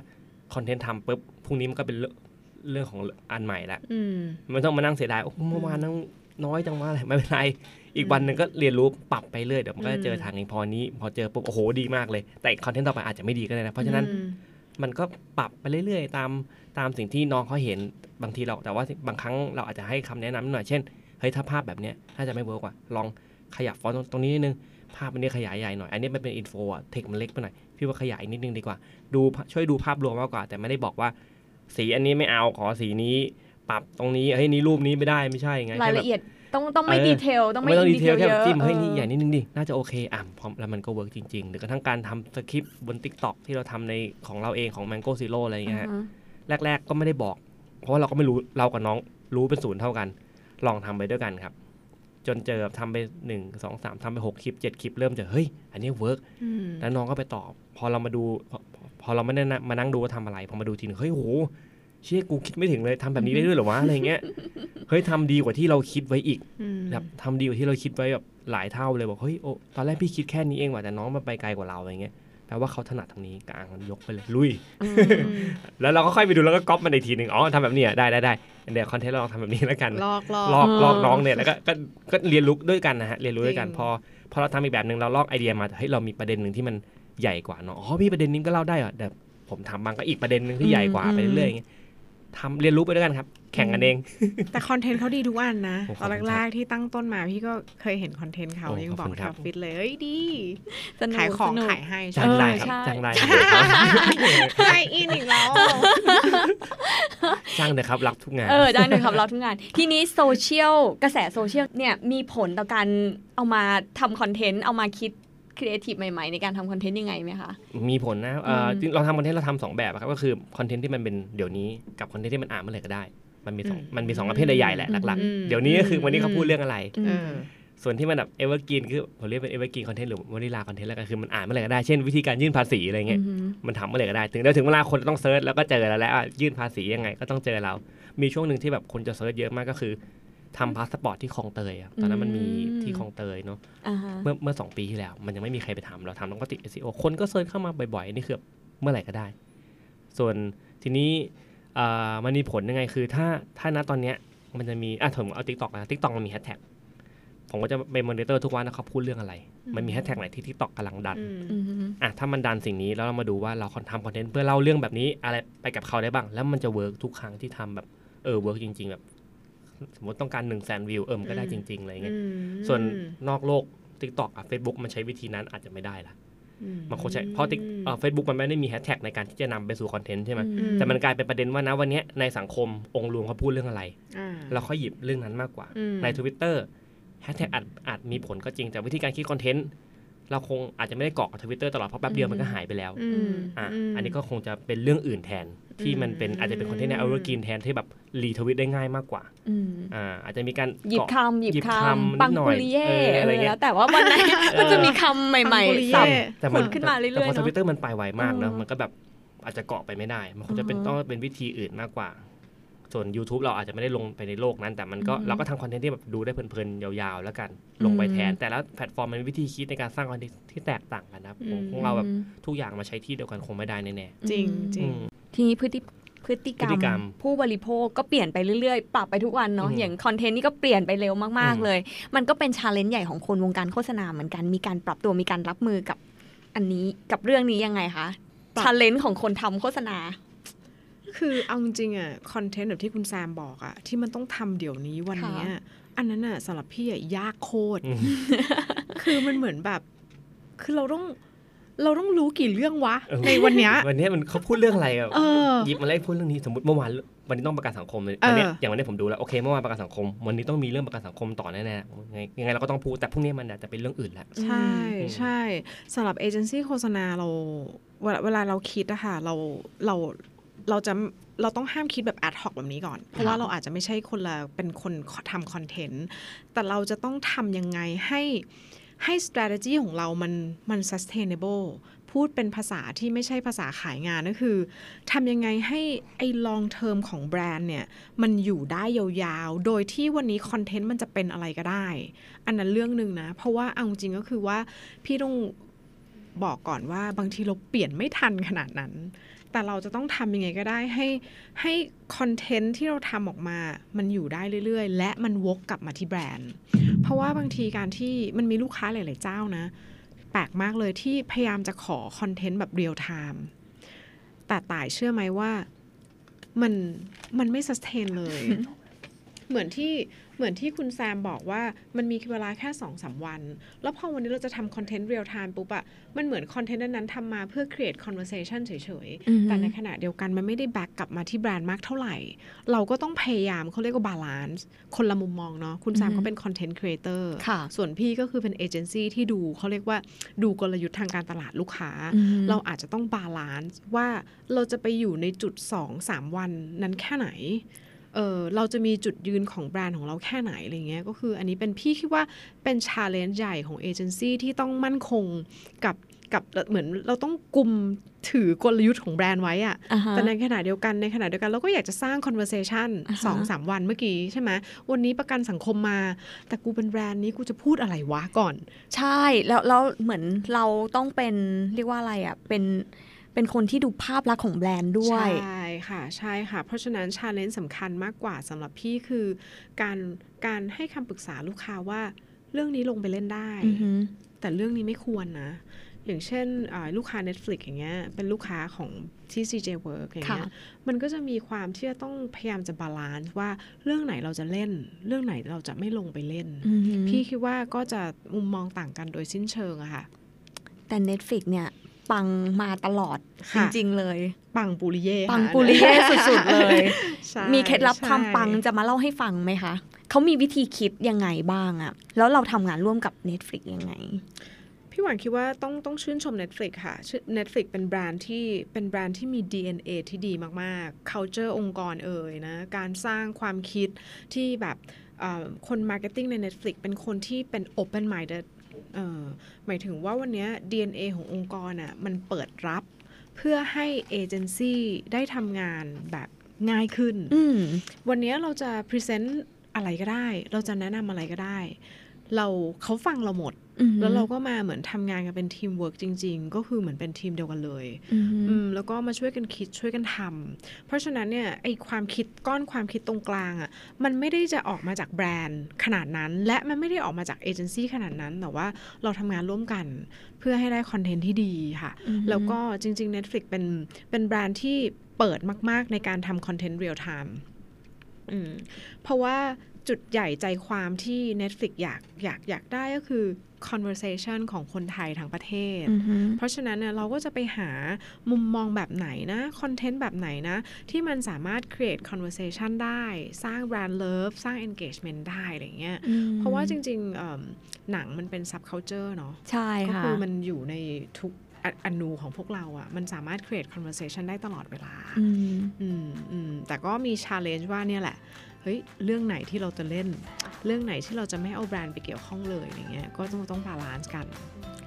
คอนเทนต์ทำปุ๊บพรุ่งนี้มันก็เป็นเรื่องเรื่องของอันใหม่ละ
อืม
มันต้องมานั่งเสียดายโอ้เมื่อวานนั่งน้อยจังว่าอะไรไม่เป็นไรอีกวันหนึ่งก็เรียนรู้ปรับไปเรื่อยเดี๋ยวมันก็จะเจอทางเองพอนี้ พอเจอปุ๊บโอ้โหดีมากเลย แต่คอนเทนต์ต่อไปอาจจะไม่ดีก็ได้นะเพราะฉะนั้น
อืม
มันก็ปรับไปเรื่อย ๆ ตามตามสิ่งที่น้องเขาเห็นบางทีเราแต่ว่าบางครั้งเราอาจจะให้คำแนะนำหน่อยเช่น เฮ้ยถ้าภาพแบบเนี้ยถ้าจะไม่เวิร์กว่าลองขยับฟอนต์ตรงนี้นิดนึงภาพมันนี้ขยายใหญ่หน่อย อันนี้มันเป็นอินโฟอะเทคมันเล็กไปหน่อย พี่ว่าขยายนิดนึงดีกว่า ดูช่วยดูภาพรวมมากกว่า แต่ไม่ได้บอกว่า สีอันนี้ไม่เอาขอสีนี้ ปรับตรงนี้เฮ้ยนี้รูปนี้ไม่ได้ไม่ใช่ไง
ราย
แค่แบบ
ละเอียดต้องต้องไม่
เออ
ดีเทลต้องไม่
ไม่ต้อง
ดี
ดี
เท
เท
ล
ล
เย
แค่
อะ
จิ้มเฮ้ยนี่
ออ
อย่างนี้นิดนึงดิน่าจะโอเคอะพร้อมแล้วมันก็เวิร์กจริงๆหรือกระทั่งการทำสคริปต์บน t ิ k t o k ที่เราทำในของเราเองของ Mango Zero อะไรอย่างเงี้ยฮะ
อือฮะ
แรก ๆ ก็ไม่ได้บอก เพราะว่าเราก็ไม่รู้เรากับน้องรู้เป็นศูนย์เท่ากัน ลองทำไปด้วยกันครับ จนเจอทำไปหนึ่งสองสามทำไปหกคลิปเจ็ดคลิปเริ่มจะเฮ้ย อันนี้เวิร์ก
อืม
แล้วน้องก็ไปตอบ พอเรามาดูพอพอพอเราไม่ได้นะมานั่งดูว่าทำอะไร พอมาดูทีนึงเฮ้ยโหเชี่ยกูคิดไม่ถึงเลยทำแบบนี้ได้ด้วยเหรอวะอะไรเงี้ยเฮ้ยทำดีกว่าที่เราคิดไว้อีก
อืม
แบบทำดีกว่าที่เราคิดไว้แบบหลายเท่าเลยบอกเฮ้ยโอ้ตอนแรกพี่คิดแค่นี้เองว่ะแต่น้องมันไปไกลกว่าเราอะไรเงี้ยแปลว่าเขาถนัดทางนี้กลางมันยกไปเลยลุย แล้วเราก็ค่อยไปดูแล้วก็ก๊อปมันอีกทีหนึ่งอ๋อทำแบบนี้อะได้ได้ได้ เดี๋ยวคอนเทนต์เราลองทำแบบนี้แล้วกัน
ลอกลอก
ลอกลอก
เออ
น้องเนี่ยแล้วก็ก็ก็เรียนรู้ด้วยกันนะฮะเรียนรู้ด้วยกัน
จริง
พอพอเราทำอีกแบบหนึ่งเราลอกไอเดียมาเฮ้ยเรามีประเด็นหนึ่งที่มันใหญ่กว่าเนาะอ๋อพี่ประเด็นนี้ก็เล่าได้เหรอแต่ผมทำบางก็อีกประเด็นหนึ่งที่ใหญ่กว่าไปเรื่อยๆอย่างเงี้ย ทำเรียนรู้ไปด้วยกันครับ แข่งกันเอง
แต่คอนเทนต์เขาดีทุกอันนะ
โอ้
ตอน
ขอบคุณ
แร
ครั
ก
บ
ๆที่ตั้งต้นมาพี่ก็เคยเห็นคอนเทนต์เขา
โอ้
ยังบอ
ขอบ
ก
คุณครั
ทา
บ
ฟิตเลยเอ้ยดี
สนุก
ขายของ
สนุก
ขายให้
จ้างได้
เออ
ครับ
ใช่
จ้างได้
ขายอินอีกแล้ว
จ้างเลยครับรับทุกงาน
เออได้เลยครับเราทุกงาน ทีนี้โซเชียลกระแสโซเชียลเนี่ยมีผลต่อการเอามาทำคอนเทนต์เอามาคิด ครีเอทีฟใหม่ๆ ในการทำคอนเทนต์ยังไงไหมคะ
มีผลนะเอ่อ
อืม
จริงเราทำคอนเทนต์เราทำสองแบบอะครับก็คือคอนเทนต์ที่มันเป็นเดี๋ยวนี้กับคอนเทนต์ที่มันอ่านเมื่อไหร่ก็ได้ มันมีสอง
อืม
มันมีสองประเภทใหญ่ๆแหละหลัก
อืม
ๆเดี๋ยวนี้ก็คือวันนี้เขาพูดเรื่องอะไร
อืม
เออ
ส่วนที่มันแบบ evergreen คือผมเรียกเป็น evergreen content หรือ vanilla content แล้วกันคือมันอ่านเมื่อไหร่ก็ได้ เช่นวิธีการยื่นภาษีอะไรเงี้ย
อือหือ
มันทำเมื่อไหร่ก็ได้ ถึงเดี๋ยวถึงเวลาคนต้อง search แล้วก็เจอแล้วแหละว่ายื่นภาษียังไงก็ต้องเจอเรา มีช่วงหนึ่งที่แบบคนจะ search เยอะมากก็คือ ทำพาสปอร์ตที่คลองเตยอะตอนนั้นมันมี
อืม
ที่คลองเตยเนาะ
อ่าฮะ
เมื่อเมื่อสองปีที่แล้ว มันยังไม่มีใครไปทำเราทำแล้วก็ติด SEO คนก็ search เข้ามาบ่อยๆ นี่คือเมื่อไหร่ก็ได้ ส่วนทีนี้เอ่อมันมีผลยังไงคือถ้าถ้าณตอนเนี้ยมันจะมีอะผมเอา TikTok นะ TikTok มันมีแฮชแท็กผมก็จะไปมอนิเตอร์ทุกวันนะเขาพูดเรื่องอะไร มันมีแฮชแท็กไหนที่ TikTok กำลังดัน
อืม
อืม
อะถ้ามันดันสิ่งนี้แล้วเรามาดูว่าเราทำคอนเทนต์เพื่อเล่าเรื่องแบบนี้อะไรไปกับเขาได้บ้าง แล้วมันจะเวิร์กทุกครั้งที่ทำแบบเออเวิร์กจริง ๆ แบบ สมมติต้องการหนึ่งแสนวิวเออมันก็ได้จริงๆอะไรเงี้ย
อืม
ส่วนนอกโลก TikTok อะ Facebook มันใช้วิธีนั้นอาจจะไม่ได้ละ
อื
มันคงใช้เพราะติ๊กเอ่อเฟซบุ๊กมันไม่ได้มีแฮชแท็กในการที่จะนำไปสู่คอนเทนต์ใช่ไหม
อืม
แต่มันกลายเป็นประเด็นว่านะวันเนี้ยในสังคมองค์รวมเขาพูดเรื่องอะไร
อ่า
เราค่อยหยิบเรื่องนั้นมากกว่า
อืม
ใน Twitter แฮชแท็กอาจอาจมีผลก็จริงแต่วิธีการคิดคอนเทนต์เราคงอาจจะไม่ได้เกาะกับทวิตเตอร์ตลอดเพราะแป๊บเดียวมันก็หายไปแล้ว
อืม
อะ
ม
อันนี้ก็คงจะเป็นเรื่องอื่นแทน ที่มันเป็น
อืม
อาจจะเป็นคอนเทนต์ในเอาร์กินแทนที่แบบ retweet ได้ง่ายมากกว่า
อืม
อ่าอาจจะมีการ
หยิบ
เกาะ
คำหยิบ
หยิบ
ค
คำำ
ปัง
นิดหน่
ปุ
อย
ริเย่
เอออะไรเงี้ย
แล้วแต่ว่าวันไหนมันจะมีคำใหม่
ปังปุริ
ๆ
เย่
สับ
แต่มัน
ผุดขึ้นมาเรื่อยๆ
แต่พอ
เนอะ
ทวิตเตอร์มันไปไวมากนะ
อืม
มันก็แบบอาจจะเกาะไปไม่ได้ มันคงจะเป็น
อือฮะ
ต้องเป็นวิธีอื่นมากกว่า ส่วน YouTube เราอาจจะไม่ได้ลงไปในโลกนั้น แต่มันก็
อืม
เราก็ทำคอนเทนต์ที่แบบดูได้เพลินๆยาวๆ แล้วกันลงไปแทน
อืม
แต่ละแพลตฟอร์มมันมีวิธีคิดในการสร้างคอนเทนต์ที่แตกต่างกันนะครับ
อืม
ของเราแบบทุกอย่างมาใช้ที่เดียวกันคงไม่ได้แน่
จริง
ๆ
จริ
อื
ง
ม
ทีนี้พฤติพฤติกร
พฤติกร
ร
ร
ม
ม
ผู้บริโภคก็เปลี่ยนไปเรื่อยๆ ปรับไปทุกวันเนาะ
อืม
อย่างคอนเทนต์นี่ก็เปลี่ยนไปเร็วมาก
อืม
ๆเลย มันก็เป็น challenge ใหญ่ของคนวงการโฆษณาเหมือนกันมีการปรับตัวมีการรับมือกับอันนี้กับเรื่องนี้ยังไงคะ
ปรับ
challenge ของคนทำโฆษณา
คือเอาจริงๆอะคอนเทนต์แบบที่คุณแซมบอกอะที่มันต้องทำเดี๋ยวนี้วันเนี้ยอันนั้นอะสำหรับพี่อะยากโคตร
อืม
คือมันเหมือนแบบ คือเราต้อง เราต้องรู้กี่เรื่องวะ
เออ
ในวันเนี้ย
วันนี้มันเขาพูดเรื่องอะไรอะ
เออ
หยิบมาไล่พูดเรื่องนี้สมมติเมื่อวานวันนี้ต้องประกันสังคมเลย
เออ
วันเนี้ยอย่างวันนี้ผมดูแล้วโอเคเมื่อวานประกันสังคม วันนี้ต้องมีเรื่องประกันสังคมต่อแน่ๆยังไงยังไงเราก็ต้องพูดแต่พรุ่งนี้มันอาจจะเป็นเรื่องอื่นแล้ว
ใช่ใช่สำหรับเอเจนซี่โฆษณาเราเวลาเวลาเราคิดอะค่ะเราเราเราจะเราต้องห้ามคิดแบบแอดฮอกแบบนี้ก่อน เพราะว่าเราอาจจะไม่ใช่คนละเป็นคนทำคอนเทนต์แต่เราจะต้องทำยังไงให้ ให้ strategy ของเรามันมัน sustainable พูดเป็นภาษาที่ไม่ใช่ภาษาขายงานก็คือทำยังไงให้ไอ้ long term ของแบรนด์เนี่ย มันอยู่ได้ยาวๆ โดยที่วันนี้คอนเทนต์มันจะเป็นอะไรก็ได้ อันนั้นเรื่องหนึ่งนะ เพราะว่าเอาจริงก็คือว่าพี่ต้องบอกก่อนว่าบางทีเราเปลี่ยนไม่ทันขนาดนั้น แต่เราจะต้องทำยังไงก็ได้ให้ให้คอนเทนต์ที่เราทำออกมา มันอยู่ได้เรื่อยๆ และมันวกกลับมาที่แบรนด์ เพราะว่าบางทีการที่มันมีลูกค้าหลาย ๆ เจ้านะ แปลกมากเลยที่พยายามจะขอคอนเทนต์แบบเรียลไทม์แต่ต่ายเชื่อไหมว่ามันมันไม่ stand เลย เหมือนที่ เหมือนที่คุณแซมบอกว่ามันมีเวลาแค่2 3 วัน แล้วพอวันนี้เราจะทำคอนเทนต์เรียลไทม์ปุ๊บอะมันเหมือนคอนเทนต์นั้นๆทำมาเพื่อ create conversation เฉย
อือฮึ
ๆแต่ในขณะเดียวกันมันไม่ได้ back กลับมาที่แบรนด์มากเท่าไหร่ เราก็ต้องพยายามเขาเรียกว่า balance คนละมุมมองเนาะคุณแซม
อือฮึ
เขาเป็น content creator ค่ะส่วนพี่ก็คือเป็นเอเจนซี่ที่ดูเขาเรียกว่าดูกลยุทธ์ทางการตลาดลูกค้า
อืม
เราอาจจะต้อง balance ว่าเราจะไปอยู่ในจุด 2 3 วันนั้นแค่ไหน เออเราจะมีจุดยืนของแบรนด์ของเราแค่ไหนอะไรเงี้ยก็คืออันนี้เป็นพี่คิดว่าเป็น challenge ใหญ่ของเอเจนซี่ที่ต้องมั่นคงกับกับเหมือนเราต้องกุมถือกลยุทธ์ของแบรนด์ไว้อะ
อ่าฮะ
แต่ในขณะเดียวกันในขณะเดียวกันเราก็อยากจะสร้าง conversation
อ่าฮะ
สองสามวันเมื่อกี้ใช่ไหมวันนี้ประกันสังคมมา แต่กูเป็นแบรนด์นี้กูจะพูดอะไรวะก่อน
ใช่แล้วแล้วเหมือนเราต้องเป็นเรียกว่าอะไรอะเป็น เป็นคนที่ดูภาพลักษณ์ของแบรนด์ด้วย
ใช่ค่ะใช่ค่ะ เพราะฉะนั้น challenge สำคัญมากกว่าสำหรับพี่คือ การการให้คำปรึกษาลูกค้าว่าเรื่องนี้ลงไปเล่นได้
อือหือ
แต่เรื่องนี้ไม่ควรนะ อย่างเช่นอ่าลูกค้า Netflix อย่างเงี้ยเป็นลูกค้าของที่ CJ WORX อย่างเงี้ย
ค่ะ
มันก็จะมีความที่จะต้องพยายามจะ balance ว่าเรื่องไหนเราจะเล่น เรื่องไหนเราจะไม่ลงไปเล่น
อือหือ
พี่คิดว่าก็จะมุมมองต่างกันโดยสิ้นเชิงอะค่ะ
แต่ Netflix เนี่ย ปังมาตลอดจริงๆเลยค่ะ
ปังปุริเย่
ปัง
ค่ะ
ปุริเย่สุดๆเลย
ใช่
มีเคล็ดลับ
ใช่
ความปังจะมาเล่าให้ฟังไหมคะเขามีวิธีคิดยังไงบ้างอะแล้วเราทำงานร่วมกับ Netflix ยังไง
พี่หวานคิดว่าต้องต้องชื่นชม Netflix ค่ะชื่อ Netflix เป็นแบรนด์ที่เป็นแบรนด์ที่มี DNA ที่ดีมากๆ culture องค์กรเอ่ยนะ การสร้างความคิดที่แบบเอ่อคน marketing ใน Netflix เป็นคนที่เป็น open minded เอ่อหมายถึงว่าวันเนี้ย DNA ขององค์กรอะมันเปิดรับเพื่อให้เอเจนซี่ได้ทำงานแบบง่ายขึ้น
อืม
วันนี้เราจะพรีเซนต์อะไรก็ได้ เราจะแนะนำอะไรก็ได้ เราเขาฟังเราหมด
อืม
แล้วเราก็มาเหมือนทำงานกันเป็นทีมเวิร์กจริง ๆ ก็คือเหมือนเป็นทีมเดียวกันเลย
อืม
อืมแล้วก็มาช่วยกันคิดช่วยกันทำเพราะฉะนั้นเนี่ยไอความคิดก้อนความคิดตรงกลางอะ่ะมันไม่ได้จะออกมาจากแบรนด์ขนาดนั้น และมันไม่ได้ออกมาจากเอเจนซี่ขนาดนั้น แต่ว่าเราทำงานร่วมกัน เพื่อให้ได้คอนเทนต์ที่ดีค่ะ
อืม
แล้วก็จริง ๆ Netflix เป็นเป็นแบรนด์ที่เปิดมาก ๆ ในการทำคอนเทนต์เรียลไทม์อืมเพราะว่า จุดใหญ่ใจความที่ Netflix อยากอยากอยากได้ก็คือ conversation ของคนไทยทั้งประเทศ
อือฮึ
เพราะฉะนั้นเนี่ยเราก็จะไปหามุมมองแบบไหนนะคอนเทนต์แบบไหนนะ ที่มันสามารถ create conversation ได้ สร้าง brand love สร้าง engagement ได้อะไรเงี้ย
อืม
เพราะว่าจริงๆเอิ่มหนังมันเป็น subculture เนาะ
ใช่
ก็
ค่ะ
คือมันอยู่ในทุกอณูของพวกเราอะ่ะ มันสามารถ create conversation ได้ตลอดเวลา
อืม
อืมอืมแต่ก็มี challenge ว่าเนี่ยแหละ เฮ้ยเรื่องไหนที่เราจะเล่น เรื่องไหนที่เราจะไม่เอาแบรนด์ไปเกี่ยวข้องเลยอย่างเงี้ยก็ต้องต้อง balance กัน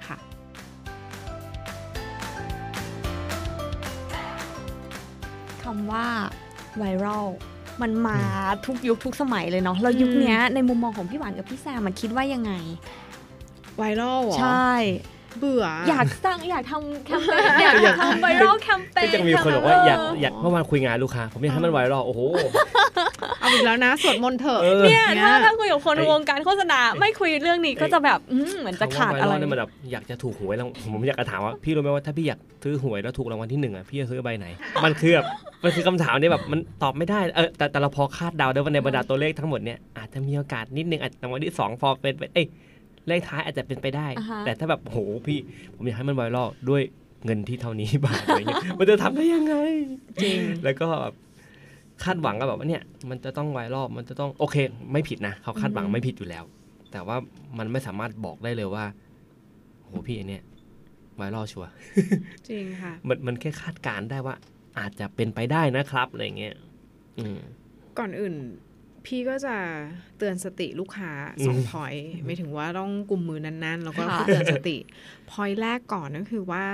ค่ะ
คำว่าไวรัลมันมาทุกยุคทุกสมัยเลยเนาะแล้วยุคเนี้ยในมุมมองของพี่หวานกับพี่แซมมันคิดว่ายังไง
ไวรัลเหรอ
ใช่
เบื่อ
อยากสร้างอยากทำแคมเปญอยากทำไวรัลแคมเปญ
ก็จะมีคนบอกว่าอยาก
เอ
ยากเมื่อวานคุยงานลูกค้าผมอยากให้มันไวรัลโอ้โห
เอาอีกแล้วนะสวดมนต์เถอะ
เออ
เนี่ยถ้า
เนี่ย
ถ้าคุยกับคน
ไอ้
วงการโฆษณาไม่คุยเรื่องนี้ก็จะแบบอืมเหมือนจะขาด
คำว่
อะไร
ไวลเนี่ยมันแบบอยากจะถูกหวยแล้วผมอยากจะถามว่าพี่รู้ไหมว่าถ้าพี่อยากซื้อหวยแล้วถูกรางวัลที่หนึ่งอะพี่จะซื้อใบไหน มันคือแบบมันคือคำถามที่แบบมันตอบไม่ได้เออแต่แต่เราพอคาดเดาได้ว่าในบรรดาตัวเลขทั้งหมดเนี่ยอาจจะมีโอกาสนิดนึงอาจจะรางวัลที่สองพอเป็นไปเอ้ย เลขท้ายอาจจะเป็นไปได้
อ่าฮะ
แต่ถ้าแบบโหพี่ ผมอยากให้มันไวรัลด้วยเงินที่เท่านี้บาทอะไรเงี้ยมันจะทำได้ยังไง
จริง
แล้วก็แบบคาดหวังก็แบบว่าเนี่ย มันจะต้องไวรัลมันจะต้องโอเค ไม่ผิดนะเขาคาดหวัง
อืม
ไม่ผิดอยู่แล้ว แต่ว่ามันไม่สามารถบอกได้เลยว่าโหพี่อันเนี่ยไวรัลชัวร์
จริงค่ะ
มันมันแค่คาดการณ์ได้ว่า อาจจะเป็นไปได้นะครับอะไรเงี้ยอืม
ก่อนอื่น พี่ก็จะเตือนสติลูกค้าสอง
อืม
พอยไม่ถึงว่าต้องกุมมือนั้นๆ แล้วก็
ค่ะ
เตือนสติพอยแรกก่อนก็คือว่า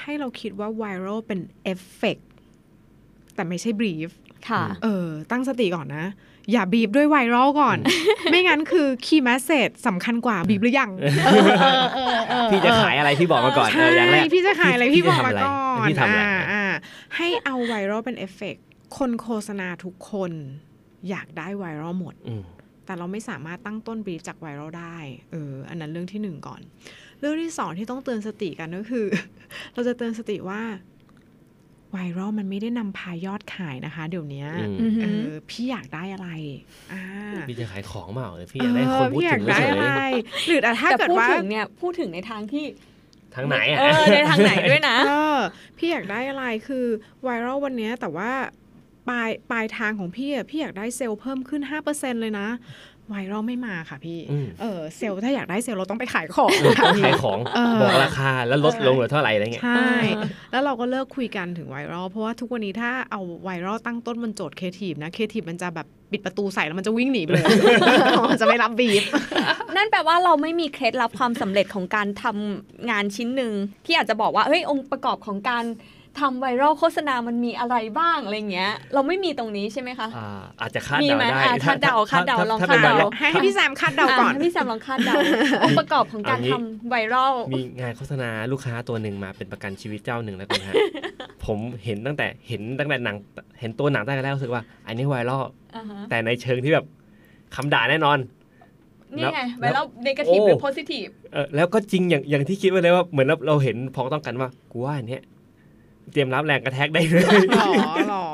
ให้เราคิดว่าไวรัลเป็นเอฟเฟกแต่ไม่ใช่ brief
ค่ะ
เออ ตั้งสติก่อนนะ อย่าบีบด้วยไวรัลก่อน ไม่งั้นคือ key message สำคัญกว่าบีบหรือยัง
พี่จะขายอะไรพี่บอกมาก่อนเอ
ใช่
ออย่างแรก
พี่จะขายอะไรพี่บอก
จะทำ
มา
อะไร
ก่อน
พี่ทำอะไร
อ่าอ่าให้เอาไวรัลเป็นเอฟเฟกคนโฆษณาทุกคน อยากได้ไวรัลหมด
อืม
แต่เราไม่สามารถตั้งต้นบรีฟจากไวรัลได้ เออ อันนั้นเรื่องที่หนึ่งก่อน เรื่องที่สองที่ต้องเตือนสติกันก็คือ เราจะเตือนสติว่าไวรัลมันไม่ได้นำพายอดขายนะคะ เดี๋ยวเนี้ย
อืม
อือ
เอ
หือ
อพี่อยากได้อะไรอ่า
พี่จะขายของเปล่าหรือพี่อยากได้คน
เออ
พูด
พี่อ
ถึ
ยาก
ง
ได้
เฉ
อะไร
ย
หรือแต่ถ้า
แต่
เกิด
พูด
ว่า
ถึงเนี่ยพูดถึงในทางที่
ๆทางไหนอะ
เออในทางไหนด้วยนะ
เออพี่อยากได้อะไรคือไวรัลวันเนี้ยแต่ว่า ปลายปลายทางของพี่อะพี่อยากได้เซลล์เพิ่มขึ้น 5%เลยนะไวรัลไม่มาค่ะพี่
อืม
เออเซลล์ถ้าอยากได้เซลล์เราต้องไปขายของค่ะ
ต้อง
พี่
ขายของ
เออ
บอกราคาแล้วลดลงเหลือเท่าไหร่อะไรเงี้ย
ใช่ แล้วเราก็เลิกคุยกันถึงไวรัลเพราะว่าทุกวันนี้ถ้าเอาไวรัลตั้งต้นบนโจทย์ครีเอทีฟนะครีเอทีฟมันจะแบบปิดประตูใส่แล้วมันจะวิ่งหนีไปเลย มันจะไม่รับบีฟ
นั่นแปลว่าเราไม่มีเคล็ดลับความสำเร็จของการทำงานชิ้นหนึ่งที่อาจจะบอกว่าเฮ้ยองค์ประกอบของการ ทำไวรัลโฆษณามันมีอะไรบ้างอะไรเงี้ย เราไม่มีตรงนี้ใช่ไหมคะ
อ่าอาจจะคาด
มี
เดา
ไหม
ได้
อะ
ถ้
คาดเดาคาดเดา
ถ้
ลอง
ถ้
คาด
เป็น
เดา
ไวรัล
ให้ให้พี่แซมคาดเดาก่อนะ
ให้พี่แซมลองคาดเดาองค์ประกอบของการ
เอางี้
ทำไวรัล
มีงานโฆษณาลูกค้าตัวหนึ่งมาเป็นประกันชีวิตเจ้าหนึ่งแล้วกันฮะผมเห็นตั้งแต่เห็นตั้งแต่หนังเห็นตัวหนังตั้งแต่แรกรู้สึกว่า อันนี้ไวรัล
อ่าฮะ
แต่ในเชิงที่แบบคำด่าแน่นอน
นี่ไงไว
แล้ว
รัลเนกาทีฟ
โอ้
หรือโพซิทีฟ
เออแล้วก็จริงอย่างอย่างที่คิดไว้เลยว่าเหมือนเราเราเห็นพ้องต้องกันว่ากูว่าอันเนี้ย เตรียมรับแรงกระแทกได้เลย
หรอหรอ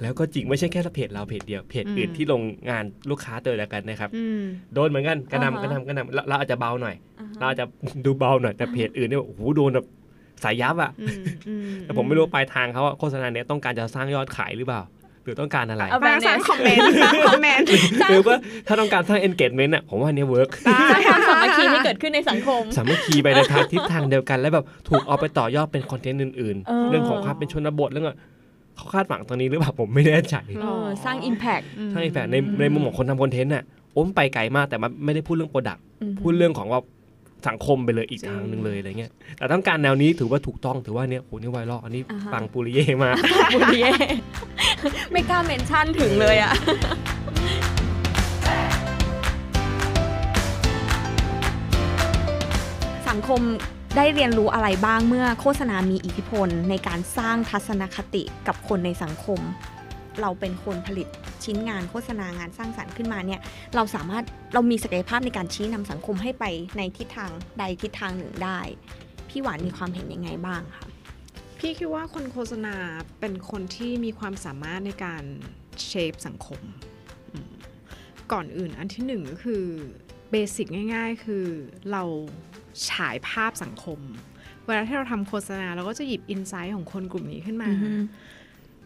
แล้วก็จริงไม่ใช่แค่เพจเราเพจเดียวเพจอื่น
อืม
ที่ลงงานลูกค้าเจอแล้วกันนะครับ
อืม
โดนเหมือนกันกระ
อ่าฮะ
นำกระนำกระนำเราเราอาจจะเบาหน่อย
อ่าฮะ
เราอาจจะดูเบาหน่อยแต่เพจอื่นเนี่ยโอ้โหโดนแบบสายยับอะ
อืมอืม
แต่ผมไม่รู้ปลายทางเขาว่าโฆษณาเนี้ยต้องการจะสร้างยอดขายหรือเปล่า หรือต้องการอะไร
เอา
บางสร้างคอมเมนต์สร้างคอมเมนต์
หรือว่าถ้าต้องการสร้าง engagement อะผมว่าอันเนี้ workร้า
งความสามัคคีให้เกิดขึ้นในสังคม
สามัคคีไปในทางทิศทางเดียวกัน แล้วแบบถูกเอาไปต่อยอดเป็นคอนเทนต์อื่น
เออ
ๆเรื่องของความเป็นชนบทเรื่องอะเขาคาดหวังตรงนี้หรือเปล่าผมไม่แน่ใจ
เออสร้าง Impact
ใช่แต่ในในมุมของคนทำคอนเทนต์น่ะโอ้มไปไกลมากแต่มันไม่ได้พูดเรื่องโปรดัก
อืม
พูดเรื่องของว่า สังคมไปเลยอีกทางหนึ่งเลยอะไรเงี้ยแต่ต้องการแนวนี้ถือว่าถูกต้องถือว่าเนี้ยโหนี่ไวรัลอันนี้ฟังปุริเย่มา
ปุริเย่ไม่กล้าเมนชั่นถึงเลยอะสังคมได้เรียนรู้อะไรบ้างเมื่อโฆษณามีอิทธิพลในการสร้างทัศนคติกับคนในสังคม เราเป็นคนผลิตชิ้นงานโฆษณางานสร้างสรรค์ขึ้นมาเนี่ยเราสามารถเรามีศักยภาพในการชี้นำสังคมให้ไปในทิศทางใดทิศทางหนึ่งได้ พี่หวานมีความเห็นยังไงบ้างคะ
พี่คิดว่าคนโฆษณาเป็นคนที่มีความสามารถในการเชฟสังคมอืมก่อนอื่นอันที่หนึ่งก็คือเบสิกง่าย ๆ คือเราฉายภาพสังคม เวลาที่เราทำโฆษณาเราก็จะหยิบอินไซต์ของคนกลุ่มนี้ขึ้นมา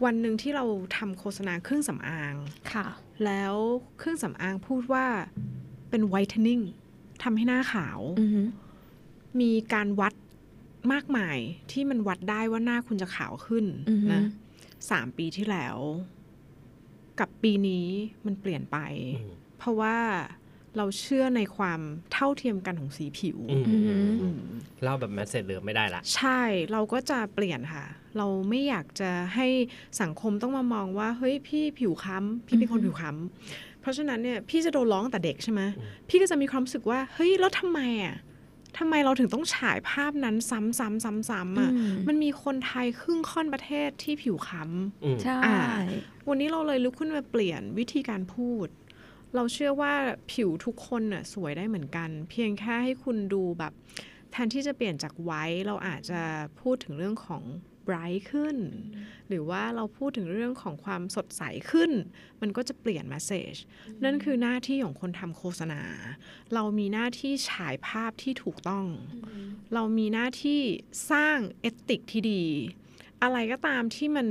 วันหนึ่งที่เราทำโฆษณาเครื่องสำอาง
ค่ะ
แล้วเครื่องสำอางพูดว่าเป็นไวท์เทนนิ่งทำให้หน้าขาว
อือฮึ
มีการวัดมากมายที่มันวัดได้ว่าหน้าคุณจะขาวขึ้น
อือฮึ
นะสามปีที่แล้ว กับปีนี้มันเปลี่ยนไป
อืม
เพราะว่า เราเชื่อในความเท่าเทียมกันของสีผิว
อืม
อือฮึ
อืม
เล่าแบบแมสเซจเดิมไม่ได้ละ
ใช่เราก็จะเปลี่ยนค่ะ เราไม่อยากจะให้สังคมต้องมามองว่า เฮ้ยพี่ผิวค้ำพี่เป็นคน
อือฮึ
ผิวค้ำเพราะฉะนั้นเนี่ยพี่จะโดนร้องแต่เด็กใช่ไหม
อืม
พี่ก็จะมีความรู้สึกว่า เฮ้ยแล้วทำไมอะทำไมเราถึงต้องฉายภาพนั้นซ้ำๆซ้ำๆอะ
อืม
มันมีคนไทยครึ่งค่อนประเทศที่ผิวค้ำ
อืม
ใช่
อ่าวันนี้เราเลยลุกขึ้นมาเปลี่ยนวิธีการพูด เราเชื่อว่าผิวทุกคนน่ะสวยได้เหมือนกัน เพียงแค่ให้คุณดูแบบแทนที่จะเปลี่ยนจาก white เราอาจจะพูดถึงเรื่องของ bright ขึ้น หรือว่าเราพูดถึงเรื่องของความสดใสขึ้น มันก็จะเปลี่ยน message นั่นคือหน้าที่ของคนทำโฆษณา เรามีหน้าที่ฉายภาพที่ถูกต้อง เรามีหน้าที่สร้าง ethic ที่ดี อะไรก็ตามที่มัน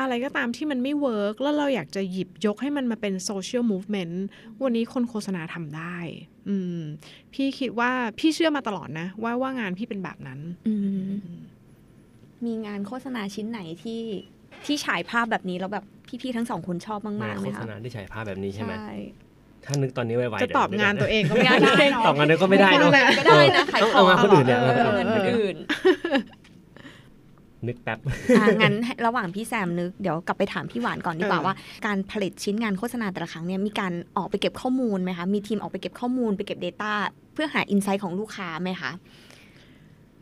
อะไรก็ตามที่มันไม่ work แล้วเราอยากจะหยิบยกให้มันมาเป็น social movementวันนี้คนโฆษณาทำได้ อืม พี่คิดว่าพี่เชื่อมาตลอดนะ ว่าว่างานพี่เป็นแบบนั้น
อืม มีงานโฆษณาชิ้นไหนที่ที่ฉายภาพแบบนี้แล้วแบบพี่ๆทั้งสองคนชอบมาก
งาน
ๆไห
โฆ
ม
ษ
คะ
ณาที่ฉายภาพแบบนี้ใช่ไหม
ใช่
ถ้านึกตอนนี้ไวๆ
จะ
เดี๋ยว
ตอบงานตัวเองก็ไม่
งาน
ได้
ได้
ตอบงานตัวเองก็ไม่ได้เนอะ
ก็ได้นะขาย
ต้อง
ขอ
เอา
ง
งานคนอื่นเนี่ย
เออ
เออ
เงินคนอื่น
นึกแป๊บ
อะงั้นระหว่างพี่แซมนึกเดี๋ยวกลับไปถามพี่หวานก่อนดีกว่า
เออ
ว่า การผลิตชิ้นงานโฆษณาแต่ละครั้งเนี่ยมีการออกไปเก็บข้อมูลไหมคะมีทีมออกไปเก็บข้อมูลไปเก็บ Data เพื่อหาอินไซต์ของลูกค้าไหมคะ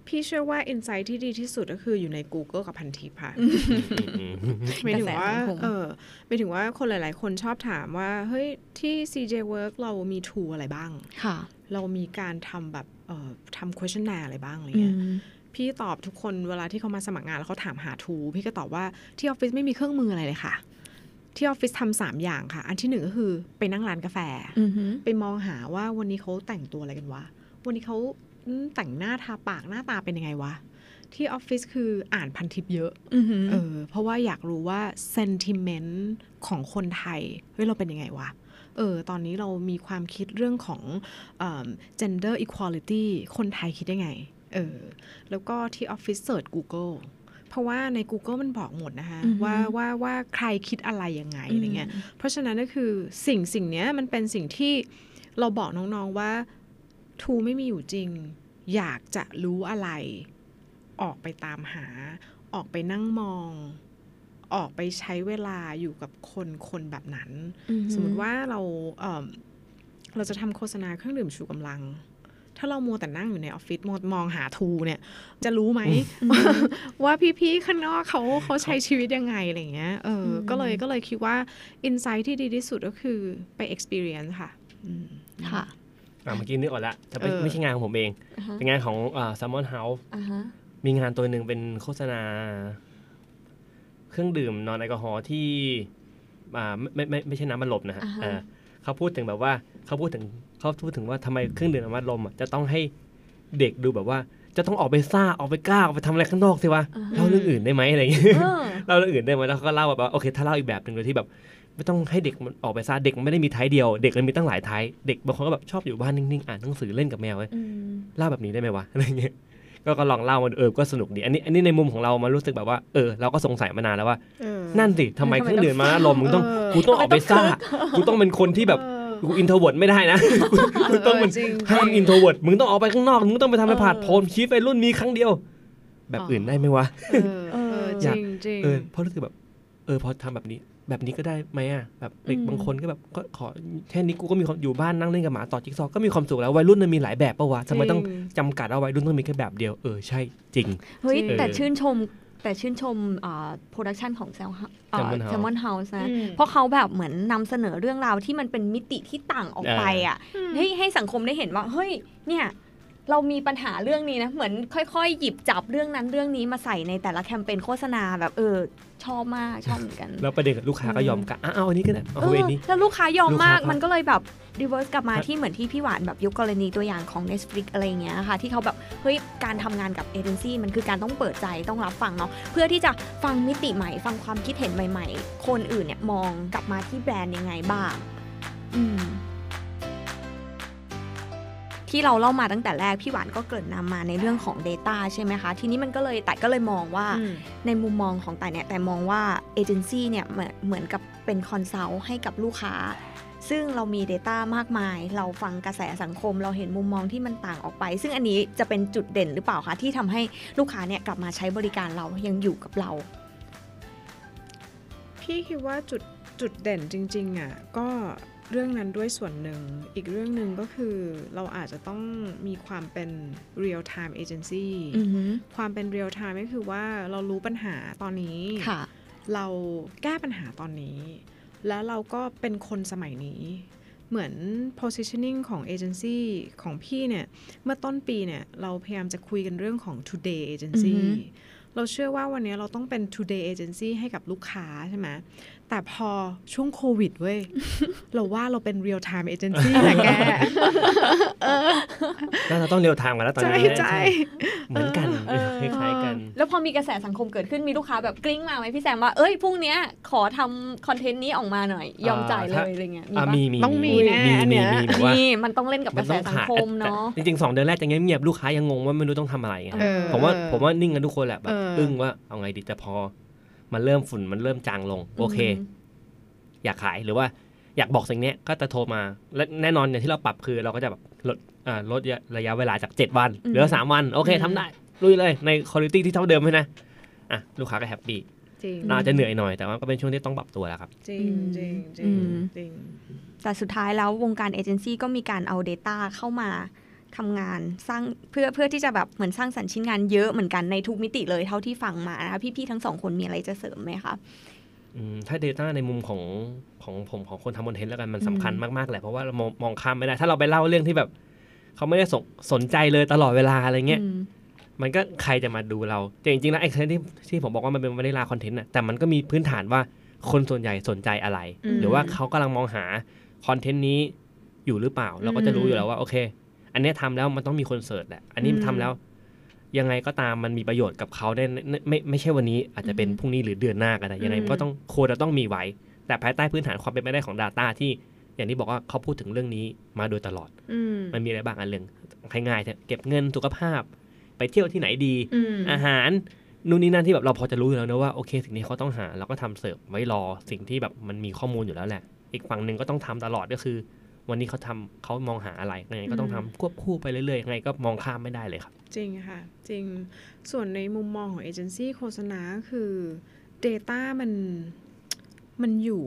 พี่เชื่อว่าอินไซต์ที่ดีที่สุดก็คืออยู่ใน Google กับพันทิปค่ะหมายถึงว่าก
ระแสสังคม
เออหมายถึงว่าคนหลาย ๆ คนชอบถามว่า เฮ้ย ที่ CJ Work เรามี tool อะไรบ้าง
ค่ะ
เรามีการทำแบบเอ่อทำ questionnaire อะไรบ้างอะไร
อื
เงี้ย
ม
พี่ตอบทุกคนเวลาที่เขามาสมัครงานแล้วเขาถามหา tool พี่ก็ตอบว่าที่ออฟฟิศไม่มีเครื่องมืออะไรเลยค่ะ ที่ออฟฟิศทำสามอย่างค่ะ อันที่หนึ่งก็คือไปนั่งร้านกาแฟ
อือฮึ
ไปมองหาว่าวันนี้เขาแต่งตัวอะไรกันวะวันนี้เขาอืมแต่งหน้าทาปากหน้าตาเป็นยังไงวะที่ออฟฟิศคืออ่านพันทิปเยอะ
อือฮึ
เออเพราะว่าอยากรู้ว่า sentiment ของคนไทยเฮ้ยเราเป็นยังไงวะเออตอนนี้เรามีความคิดเรื่องของเอิ่ม gender equality คนไทยคิดได้ไง เออแล้วก็ที่ออฟฟิศเสิร์ช Google เพราะว่าใน Google มันบอกหมดนะคะ
อือฮึ
ว่าว่าว่าใครคิดอะไรยังไงอะไรเงี้ยเพราะฉะนั้นก็คือสิ่งสิ่งเนี้ยมันเป็นสิ่งที่เราบอกน้องๆว่าทูไม่มีอยู่จริง อยากจะรู้อะไร ออกไปตามหา ออกไปนั่งมอง ออกไปใช้เวลาอยู่กับคนคนแบบนั้น
อือฮึ
สมมติว่าเราเอิ่มเราจะทำโฆษณาเครื่องดื่มชูกำลัง ถ้าเรามัวแต่นั่งอยู่ในออฟฟิศมองมองหาทูเนี่ย จะรู้ไหม ว่าพี่ๆข้างนอกเขาเขาใช้ชีวิตยังไงอะไรเงี้ยเอออ
ม
ก็เลยก็เลยคิดว่าอินไซต์ที่ดีที่สุดก็คือไป experience ค่ะอืม
ค่ะ
อะเมื่อกี้นึกออกแล้วแต่ไม่
เออ
ไม่ใช่งานของผมเอง
อ่าฮะ
เป็นงานของอ่า Salmon House
อ่าฮะ
มีงานตัวหนึ่งเป็นโฆษณา เครื่องดื่มนอนแอลกอฮอล์ที่อ่าไม่ไม่ไม่ไม่ใช่น้ำมันลมนะฮะ
อ่าฮะ
เออเขาพูดถึงแบบว่าเขาพูดถึง เขาพูดถึงว่าทำไมเครื่องดื่มน้ำมันลมอะจะต้องให้เด็กดูแบบว่า จะต้องออกไปซ่าออกไปกล้าออกไปทำอะไรข้างนอกสิวะ
อ่าฮะ
เล่าเรื่องอื่นได้ไหมอะไรอย่างเงี้ย
เออ
เล่าเรื่องอื่นได้ไหมแล้วเขาก็เล่าแบบว่าโอเค ถ้าเล่าอีกแบบหนึ่งโดยที่แบบไม่ต้องให้เด็กมันออกไปซ่าเด็กมันไม่ได้มีท้ายเดียว เด็กมันมีตั้งหลายท้ายเด็กบางคนก็แบบชอบอยู่บ้านนิ่งๆอ่านหนังสือเล่นกับแมวเว้ย
อืม
เล่าแบบนี้ได้ไหมวะอะไรเงี้ยก็ก็ลองเล่ามันเออก็สนุกดีอันนี้อันนี้ในมุมของเรามันรู้สึกแบบว่าเออเราก็สงสัยมานานแล้วว่า
เออ
นั่นสิทำไม
ทำไม
เครื่องดื่มมาลมมึงต้อง
เออ
กูต้องออกไปซ่ากูต้องเป็นคนที่แบบ
เออ
กูอินโทรเวิร์ดไม่ได้นะกูต้องเป็น
เจริง
ห้ามอินโทรเวิร์ดมึงต้องออกไปข้างนอกมึงต้องไปทำไปผ่าน
เออ
โพลชีฟไปรุ่นมีครั้งเดียว แบบอื่นได้ไหมวะ
เออเออจ
อยาก
ริงจริง
เออเพราะรู้สึกแบบเออพอทำแบบนี้ แบบนี้ก็ได้ไหมอะแบบเด็ก
อืม
บางคนก็แบบก็ขอแค่นี้กูก็มีความอยู่บ้านนั่งเล่นกับหมาต่อจิ๊กซอว์ก็มีความสุขแล้ววัยรุ่นมันมีหลายแบบปะวะทำไมต้อง
จริง
จำกัดเอาวัยรุ่นต้องมีแค่แบบเดียวเออใช่จริง
เฮ้ย
จริง
แต่ชื่นชม แต่ชื่นชม production ของแซล
Salmon House
Salmon House นะ
อืม
เพราะเขาแบบเหมือนนำเสนอเรื่องราวที่มันเป็นมิติที่ต่างออกไปอะให้ให้สังคมได้เห็นว่า เฮ้ย เนี่ย เรามีปัญหาเรื่องนี้นะ เหมือนค่อยๆ หยิบจับเรื่องนั้นเรื่องนี้มาใส่ในแต่ละแคมเปญโฆษณาแบบเออ ชอบมากชอบเหมือนกัน
แล้วประเด็นกับลูกค้าก็ยอมกันอะเอาอันนี้ก็ได้เอา
เอ
เว
อ
รนี้
แล้วลูกค้ายอม
ลูกค้ามา
ก
ก็
มันก็เลยแบบ reverse กลับมา
ครับ
ที่เหมือนที่พี่หวานแบบยกกรณีตัวอย่างของ Netflix อะไรอย่างเงี้ยค่ะ ที่เขาแบบ เฮ้ย การทำงานกับเอเจนซี่มันคือการต้องเปิดใจต้องรับฟังเนาะเพื่อที่จะฟังมิติใหม่ ฟังความคิดเห็นใหม่ ๆ คนอื่นเนี่ยมองกลับมาที่แบรนด์ยังไงบ้าง อืม ที่เราเล่ามาตั้งแต่แรก พี่หวานก็เกริ่นนำมาในเรื่องของ Data ใช่ไหมคะ ทีนี้มันก็เลยแต่ก็เลยมองว่า
อืม
ในมุมมองของแต่เนี่ยแต่มองว่าเอเจนซี่เนี่ยเหมือนเหมือนกับเป็น consult ให้กับลูกค้า ซึ่งเรามี Data มากมาย เราฟังกระแสสังคม เราเห็นมุมมองที่มันต่างออกไป ซึ่งอันนี้จะเป็นจุดเด่นหรือเปล่าคะที่ทำให้ลูกค้าเนี่ยกลับมาใช้บริการเรายังอยู่กับเรา
พี่คิดว่าจุดจุดเด่นจริงๆอะก็ เรื่องนั้นด้วยส่วนหนึ่ง อีกเรื่องหนึ่งก็คือเราอาจจะต้องมีความเป็น real time agency
อือหือ
ความเป็น real time ก็คือว่าเรารู้ปัญหาตอนนี้
ค่ะ
เราแก้ปัญหาตอนนี้ แล้วเราก็เป็นคนสมัยนี้ เหมือน positioning ของ agency ของพี่เนี่ย เมื่อต้นปีเนี่ย เราพยายามจะคุยกันเรื่องของ today agency
อือฮึ
เราเชื่อว่าวันนี้เราต้องเป็น today agency ให้กับลูกค้าใช่ไหมแต่พอช่วงโควิดเว้ย เราว่าเราเป็น real time agency แหละแก
น่าจะต้องเร็วทางกันแล้วตอน
ใช่
นี้
ใช่
เหมือนกัน
เออ
คล้ายๆกัน
แล้วพอมีกระแสสังคมเกิดขึ้นมีลูกค้าแบบกริ้งมาไหมพี่แซมว่าเอ้ยพรุ่งเนี้ยขอทำคอนเทนต์นี้ออกมาหน่อย ยอมจ่ายเล
อ่าถ้า
ยอะไรเงี้ย
อะ
ปะ
มีมี
ต้องมีแน่
มี
อันเนี้
มี
ย
มีแบบว่า
นี่มันต้องเล่นกับกระแสสังคมเนาะ
จริงๆสองเดือนแรกจะเงียบๆลูกค้ายังงงว่าไม่รู้ต้องทำอะไรไง
เออ
ผมว่าผมว่านิ่งกันทุกคนแหละแบบ
เออ
อึ้งว่าเอาไงดีแต่พอ มันเริ่มฝุ่นมันเริ่มจางลง โอเค อยากขายหรือว่าอยากบอกสิ่งเนี้ยก็จะโทรมา และแน่นอนอย่างที่เราปรับคือเราก็จะแบบลดอ่าลดระยะเวลาจาก 7 วัน
อืม
เหลือ 3 วัน โอเค
อืม
ทำได้ ลุยเลยในคุณภาพที่เท่าเดิมให้นะอะลูกค้าก็แฮปปี้
จริง
เราอาจจะเหนื่อยหน่อยแต่ว่าก็เป็นช่วงที่ต้องปรับตัวแล้วครับ
จริงจริงจ
อื
ริง
ม
จริง
แต่สุดท้ายแล้ววงการเอเจนซี่ก็มีการเอา Data เข้ามาทำงานสร้างเพื่อเพื่อที่จะแบบเหมือนสร้างสรรค์ชิ้นงานเยอะเหมือนกันในทุกมิติเลยเท่าที่ฟังมานะคะพี่ๆทั้งสองคนมีอะไรจะเสริมไหมคะ
อืมถ้า Data ในมุมของของผมของคนทำคอนเทนต์แล้วกันมันสำคัญ
อืม
มากๆแหละเพราะว่าเรามองมองข้ามไม่ได้ ถ้าเราไปเล่าเรื่องที่แบบเขาไม่ได้สนสนใจเลยตลอดเวลาอะไรเงี้ย
อื ม
มันก็ใครจะมาดูเราแต่จริงๆแล้วไอ้คอนที่ที่ผมบอกว่ามันเป็นวานิลาคอนเทนต์น่ะแต่มันก็มีพื้นฐานว่าคนส่วนใหญ่สนใจอะไร
อืม
หรือว่าเขากำลังมองหาคอนเทนต์นี้อยู่หรือเปล่า เราก็จะรู้อยู่แล้วว่าโอเค อันเนี้ยทำแล้วมันต้องมีคนเสิร์ชแหละอันนี้
อืม
ทำแล้ว ยังไงก็ตามมันมีประโยชน์กับเขาได้ไม่ไม่ไม่ใช่วันนี้อาจจะเป็น
อืม
พรุ่งนี้หรือเดือนหน้าก็ได้ยังไงมันก็ต้องควรจะต้องมีไว้ แต่ภายใต้พื้นฐานความเป็นไปได้ของ Data ที่อย่างที่บอกว่าเขาพูดถึงเรื่องนี้มาโดยตลอด
อืม
มันมีอะไรบ้างอันเรื่องง่ายๆเถอะเก็บเงินสุขภาพ ไปเที่ยวที่ไหนดี
อืม
อาหารนู่นนี่นั่นที่แบบเราพอจะรู้อยู่แล้วนะว่าโอเค สิ่งนี้เขาต้องหาเราก็ทำเสิร์ฟไว้รอสิ่งที่แบบมันมีข้อมูลอยู่แล้วแหละ อีกฝั่งหนึ่งก็ต้องทำตลอดก็คือ วันนี้เขาทำเขามองหาอะไรยังไงก็ต้องทำควบคู่ไปเรื่อยๆยังไงก็มองข้ามไม่ได้เลยครับ
จริงค่ะ จริงส่วนในมุมมองของเอเจนซี่โฆษณาก็คือ Data มันมันอยู่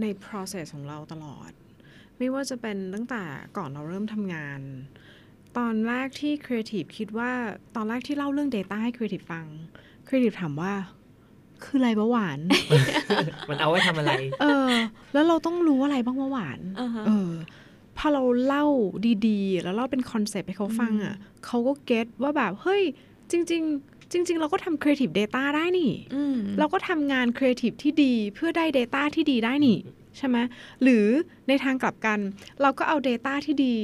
ใน process ของเราตลอด ไม่ว่าจะเป็นตั้งแต่ก่อนเราเริ่มทำงาน ตอนแรกที่ Creative คิดว่าตอนแรกที่เล่าเรื่อง Data ให้ Creative ฟัง Creative ถามว่า คืออะไรบะหวาน
มันเอาไว้ทำอะไร
เออ แล้วเราต้องรู้อะไรบ้างว่าหวาน
อ่าฮะ
เออพอเราเล่าดีๆ แล้วเล่าเป็นคอนเซปต์ให้เขาฟังอะเขาก็เก็ตว่าแบบ เฮ้ย จริง ๆ จริง ๆ เราก็ทำ Creative Data ได้นี่
อืม
เราก็ทำงาน Creative ที่ดีเพื่อได้ Data ที่ดีได้นี่ ใช่ไหมหรือในทางกลับกัน เราก็เอา Data ที่ดี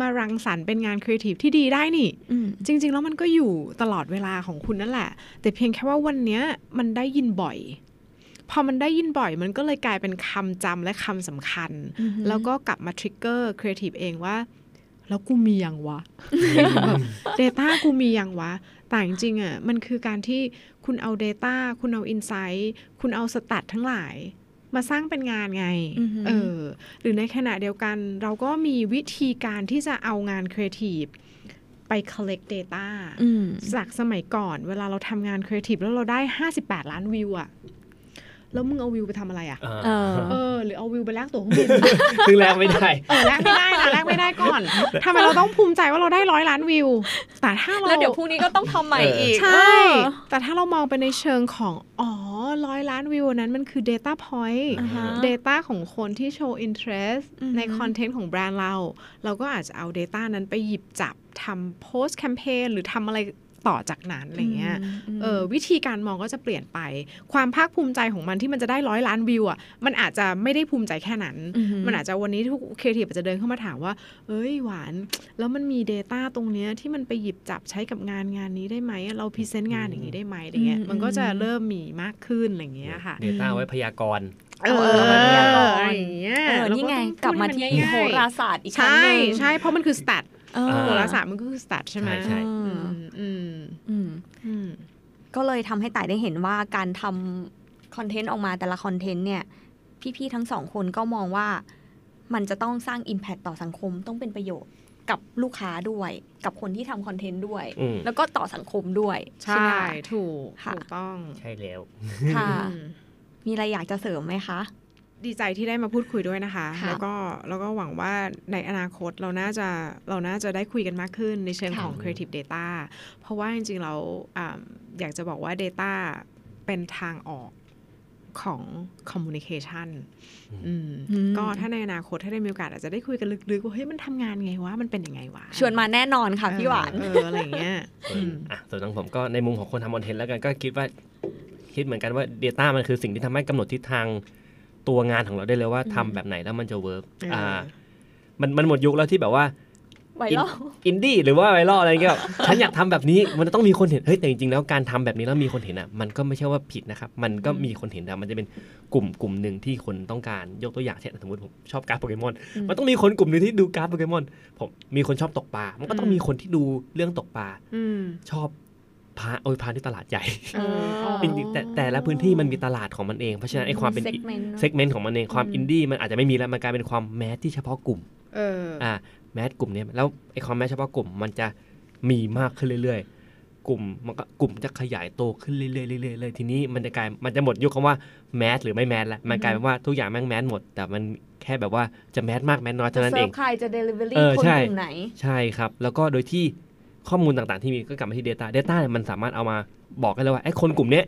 มารังสรรค์เป็นงาน Creative ที่ดีได้นี่
อืม
จริง ๆ แล้วมันก็อยู่ตลอดเวลาของคุณนั่นแหละ แต่เพียงแค่ว่าวันเนี้ยมันได้ยินบ่อย พอมันได้ยินบ่อย มันก็เลยกลายเป็นคำจำและคำสำคัญ
อือฮึ
แล้วก็กลับมา trigger ครีเอทีฟเองว่า แล้วกูมียังวะแบบ Data กูมียังวะแต่จริงๆอะมันคือการที่คุณเอา Data คุณเอา Insight คุณเอา stat ทั้งหลาย มาสร้างเป็นงานไง
อือฮึ
เออหรือในขณะเดียวกัน เราก็มีวิธีการที่จะเอางานครีเอทีฟไป collect data
อืม
จากสมัยก่อน เวลาเราทำงานครีเอทีฟแล้วเราได้ 58 ล้านวิวอะ แล้วมึงเอาวิวไปทำอะไรอะ
อ่า
เออ
เออ หรือเอาวิวไปแลกตั๋วเครื่องบิน
ซึ่งแลกไม่ได้
เออแลกไม่ได้นะแลกไม่ได้ก่อนทำไมเราต้องภูมิใจว่าเราได้ร้อยล้านวิว แต่ถ้าเรา
แล้วเดี๋ยวพรุ่งนี้ก็ต้องทำใหม่อีก
ใช่
เออ
แต่ถ้าเรามองไปในเชิงของ อ๋อร้อยล้านวิวนั้นมันคือ Data Point
อ่าฮะ
Data ของคนที่โชว์ interest
อือฮึ
ในคอนเทนต์ของแบรนด์เรา เราก็อาจจะเอา Data นั้นไปหยิบจับทำ post campaign หรือทำอะไร ต่อจากนั้นอะไรเงี้ยเออวิธีการมองก็จะเปลี่ยนไป ความภาคภูมิใจของมันที่มันจะได้ร้อยล้านวิวอะมันอาจจะไม่ได้ภูมิใจแค่นั้น
อือฮึ
มันอาจจะวันนี้ทุกครีเอทีฟจะเดินเข้ามาถามว่า เอ้ยหวาน แล้วมันมี Data ตรงเนี้ยที่มันไปหยิบจับใช้กับงานงานนี้ได้ไหมเราพรีเซนต์งานอย่างนี้ได้ไหมอะไรเงี้ย
อืม
มันก็จะเริ่มมีมากขึ้นอะไรเงี้ยค่ะ
เดต้าไว้พยากรณ์
เออ
เออมันมีอะไร
อะไรอย่างเงี้ย
เออนี่ไง
เร
กลับมา
ต้อง
ที่
พูด
โห
ให้มันง่ายๆ
ราศาสตร์อีกครั้ง
ใช่
หนึ่ง
ใช่ เพราะมันคือ stat
เออ
โหราศาสตร์มันก็คือ stat ใช่ไหม
ใช่
อืมอืม
อืม
อืม
ก็เลยทำให้ต่ายได้เห็นว่าการทำคอนเทนต์ออกมาแต่ละคอนเทนต์เนี่ย พี่ๆทั้งสองคนก็มองว่ามันจะต้องสร้าง Impact ต่อสังคมต้องเป็นประโยชน์กับลูกค้าด้วย กับคนที่ทำคอนเทนต์ด้วย
อืม
แล้วก็ต่อสังคมด้วย
ใช่
ไหมคะ
ถูก
ค่ะ
ถูกต้อง
ใช่แล้ว
ค่ะ
อืม
มีอะไรอยากจะเสริมไหมคะ
ดีใจที่ได้มาพูดคุยด้วยนะคะ
ค่ะ
แล้วก็แล้วก็หวังว่าในอนาคตเราน่าจะเราน่าจะได้คุยกันมากขึ้นในเชิง
ค่ะ
ของ Creative Data เพราะว่าจริงๆเราอ่าอยากจะบอกว่า Data เป็นทางออกของ Communication อืม
อืม
ก็ถ้าในอนาคตถ้าได้มีโอกาสอาจจะได้คุยกันลึกๆว่าเฮ้ยมันทำงานไงวะ มันเป็นยังไงวะ
ชวนมาแน่นอนค่ะพี่หวาน
เอออะไรอย่างเงี้ย
ส่วนอะส่วนของผมก็ในมุมของคนทำคอนเทนต์แล้วกันก็คิดว่าคิดเหมือนกันว่า Data มันคือสิ่งที่ทำให้กำหนดทิศทาง ตัวงานของเราได้เลยว่าทำแบบไหนแล้วมันจะ work
เอออ่
อ่า มันมันหมดยุคแล้วที่แบบว่า
ไวรัล
อินดี้หรือว่าไวรัลอะไรเงี้ยแบบฉันอยากทำแบบนี้มันจะต้องมีคนเห็นเฮ้ยแต่จริงๆแล้วการทำแบบนี้แล้วมีคนเห็นอะมันก็ไม่ใช่ว่าผิดนะครับ มันก็มีคนเห็นแต่มันจะเป็นกลุ่มกลุ่มหนึ่งที่คนต้องการยกตัวอย่างเช่นสมมติผมชอบการ์ดโปเกมอน
อืม
มันต้องมีคนกลุ่มหนึ่งที่ดูการ์ดโปเกมอนผมมีคนชอบตกปลามันก็ต้อง
อืม
มีคนที่ดูเรื่องตกปลา
อืม
ชอบ พาโอ้ยพาที่ตลาดใหญ่
เอออ๋อ
จริงๆแต่แต่ละพื้นที่มันมีตลาดของมันเองเพราะฉะนั้นไอ้ความเป็น
segment เนอะ
segment ของมันเองความ
อืม
อินดี้มันอาจจะไม่มีแล้วมันกลายเป็นความ mass ที่เฉพาะกลุ่ม
เออ
อ่า mass กลุ่มเนี้ยแล้วไอ้ความ mass เฉพาะกลุ่มมันจะมีมากขึ้นเรื่อยๆ กลุ่มมันก็กลุ่มจะขยายโตขึ้นเรื่อยๆเรื่อยๆเลยทีนี้มันจะกลายมันจะหมดยุคคำว่าmass หรือไม่ mass แล้วมันกลายเป็นว่าทุกอย่างแม่ง mass หมด แต่มันแค่แบบว่าจะ mass มาก mass น้อยเท่านั้น
เซิร์ฟใครจะ delivery
เออ
คน
ใช่
กลุ่มไหน
ใช่ครับ แล้วก็โดยที่ ข้อมูลต่างๆที่มีก็กลับมาที่ Data Data เนี่ยมันสามารถเอามาบอกได้เลยว่าไอ้คนกลุ่มเนี้ย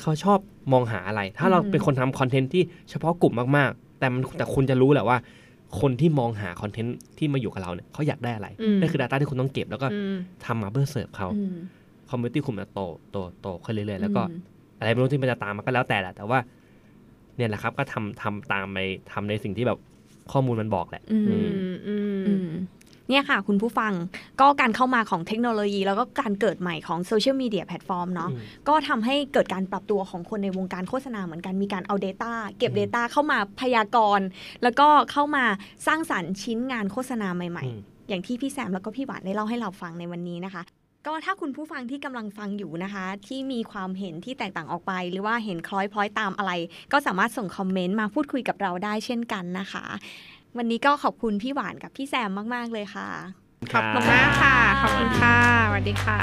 เขาชอบมองหาอะไร ถ้าเรา
อืม
เป็นคนทำคอนเทนต์ที่เฉพาะกลุ่มมากๆ แต่มันแต่คุณจะรู้แหละว่า คนที่มองหาคอนเทนต์ที่มาอยู่กับเราเนี่ยเขาอยากได้อะไร
อืม
นั่นคือ Data ที่คุณต้องเก็บแล้วก็
อืม
ทำมาเพื่อเสิร์ฟเขา
อืม
คอมมูนิตี้คุณจะโตโตโตขึ้นเรื่อยๆแล้วก็
อืม
อะไรไม่รู้ที่มันจะตามมาก็แล้วแต่แหละแต่ว่าเนี่ยแหละครับก็ทำทำตามไปทำในสิ่งที่แบบข้อมูลมันบอกแหละ
อืม
อื
อืมอืม
อืม เนี่ยค่ะ คุณผู้ฟังก็การเข้ามาของเทคโนโลยี แล้วก็การเกิดใหม่ของโซเชียลมีเดียแพลตฟอร์มเนาะ
อืม
ก็ทำให้เกิดการปรับตัวของคนในวงการโฆษณาเหมือนกันมีการเอา Data เก็บ
อืม
Data เข้ามาพยากรณ์ แล้วก็เข้ามาสร้างสรรค์ชิ้นงานโฆษณาใหม่
อืม
ๆอย่างที่พี่แซมแล้วก็พี่หวานได้เล่าให้เราฟังในวันนี้นะคะก็ถ้าคุณผู้ฟังที่กำลังฟังอยู่นะคะ ที่มีความเห็นที่แตกต่างออกไป หรือว่าเห็นคล้อยพลอยตามอะไร ก็สามารถส่งคอมเมนต์มาพูดคุยกับเราได้เช่นกันนะคะ วันนี้ก็ขอบคุณพี่หวานกับพี่แซมมาก ๆ เลยค่ะ
ขอบคุณมากค่ะ ขอบคุณค่ะสวัสดีค่ะ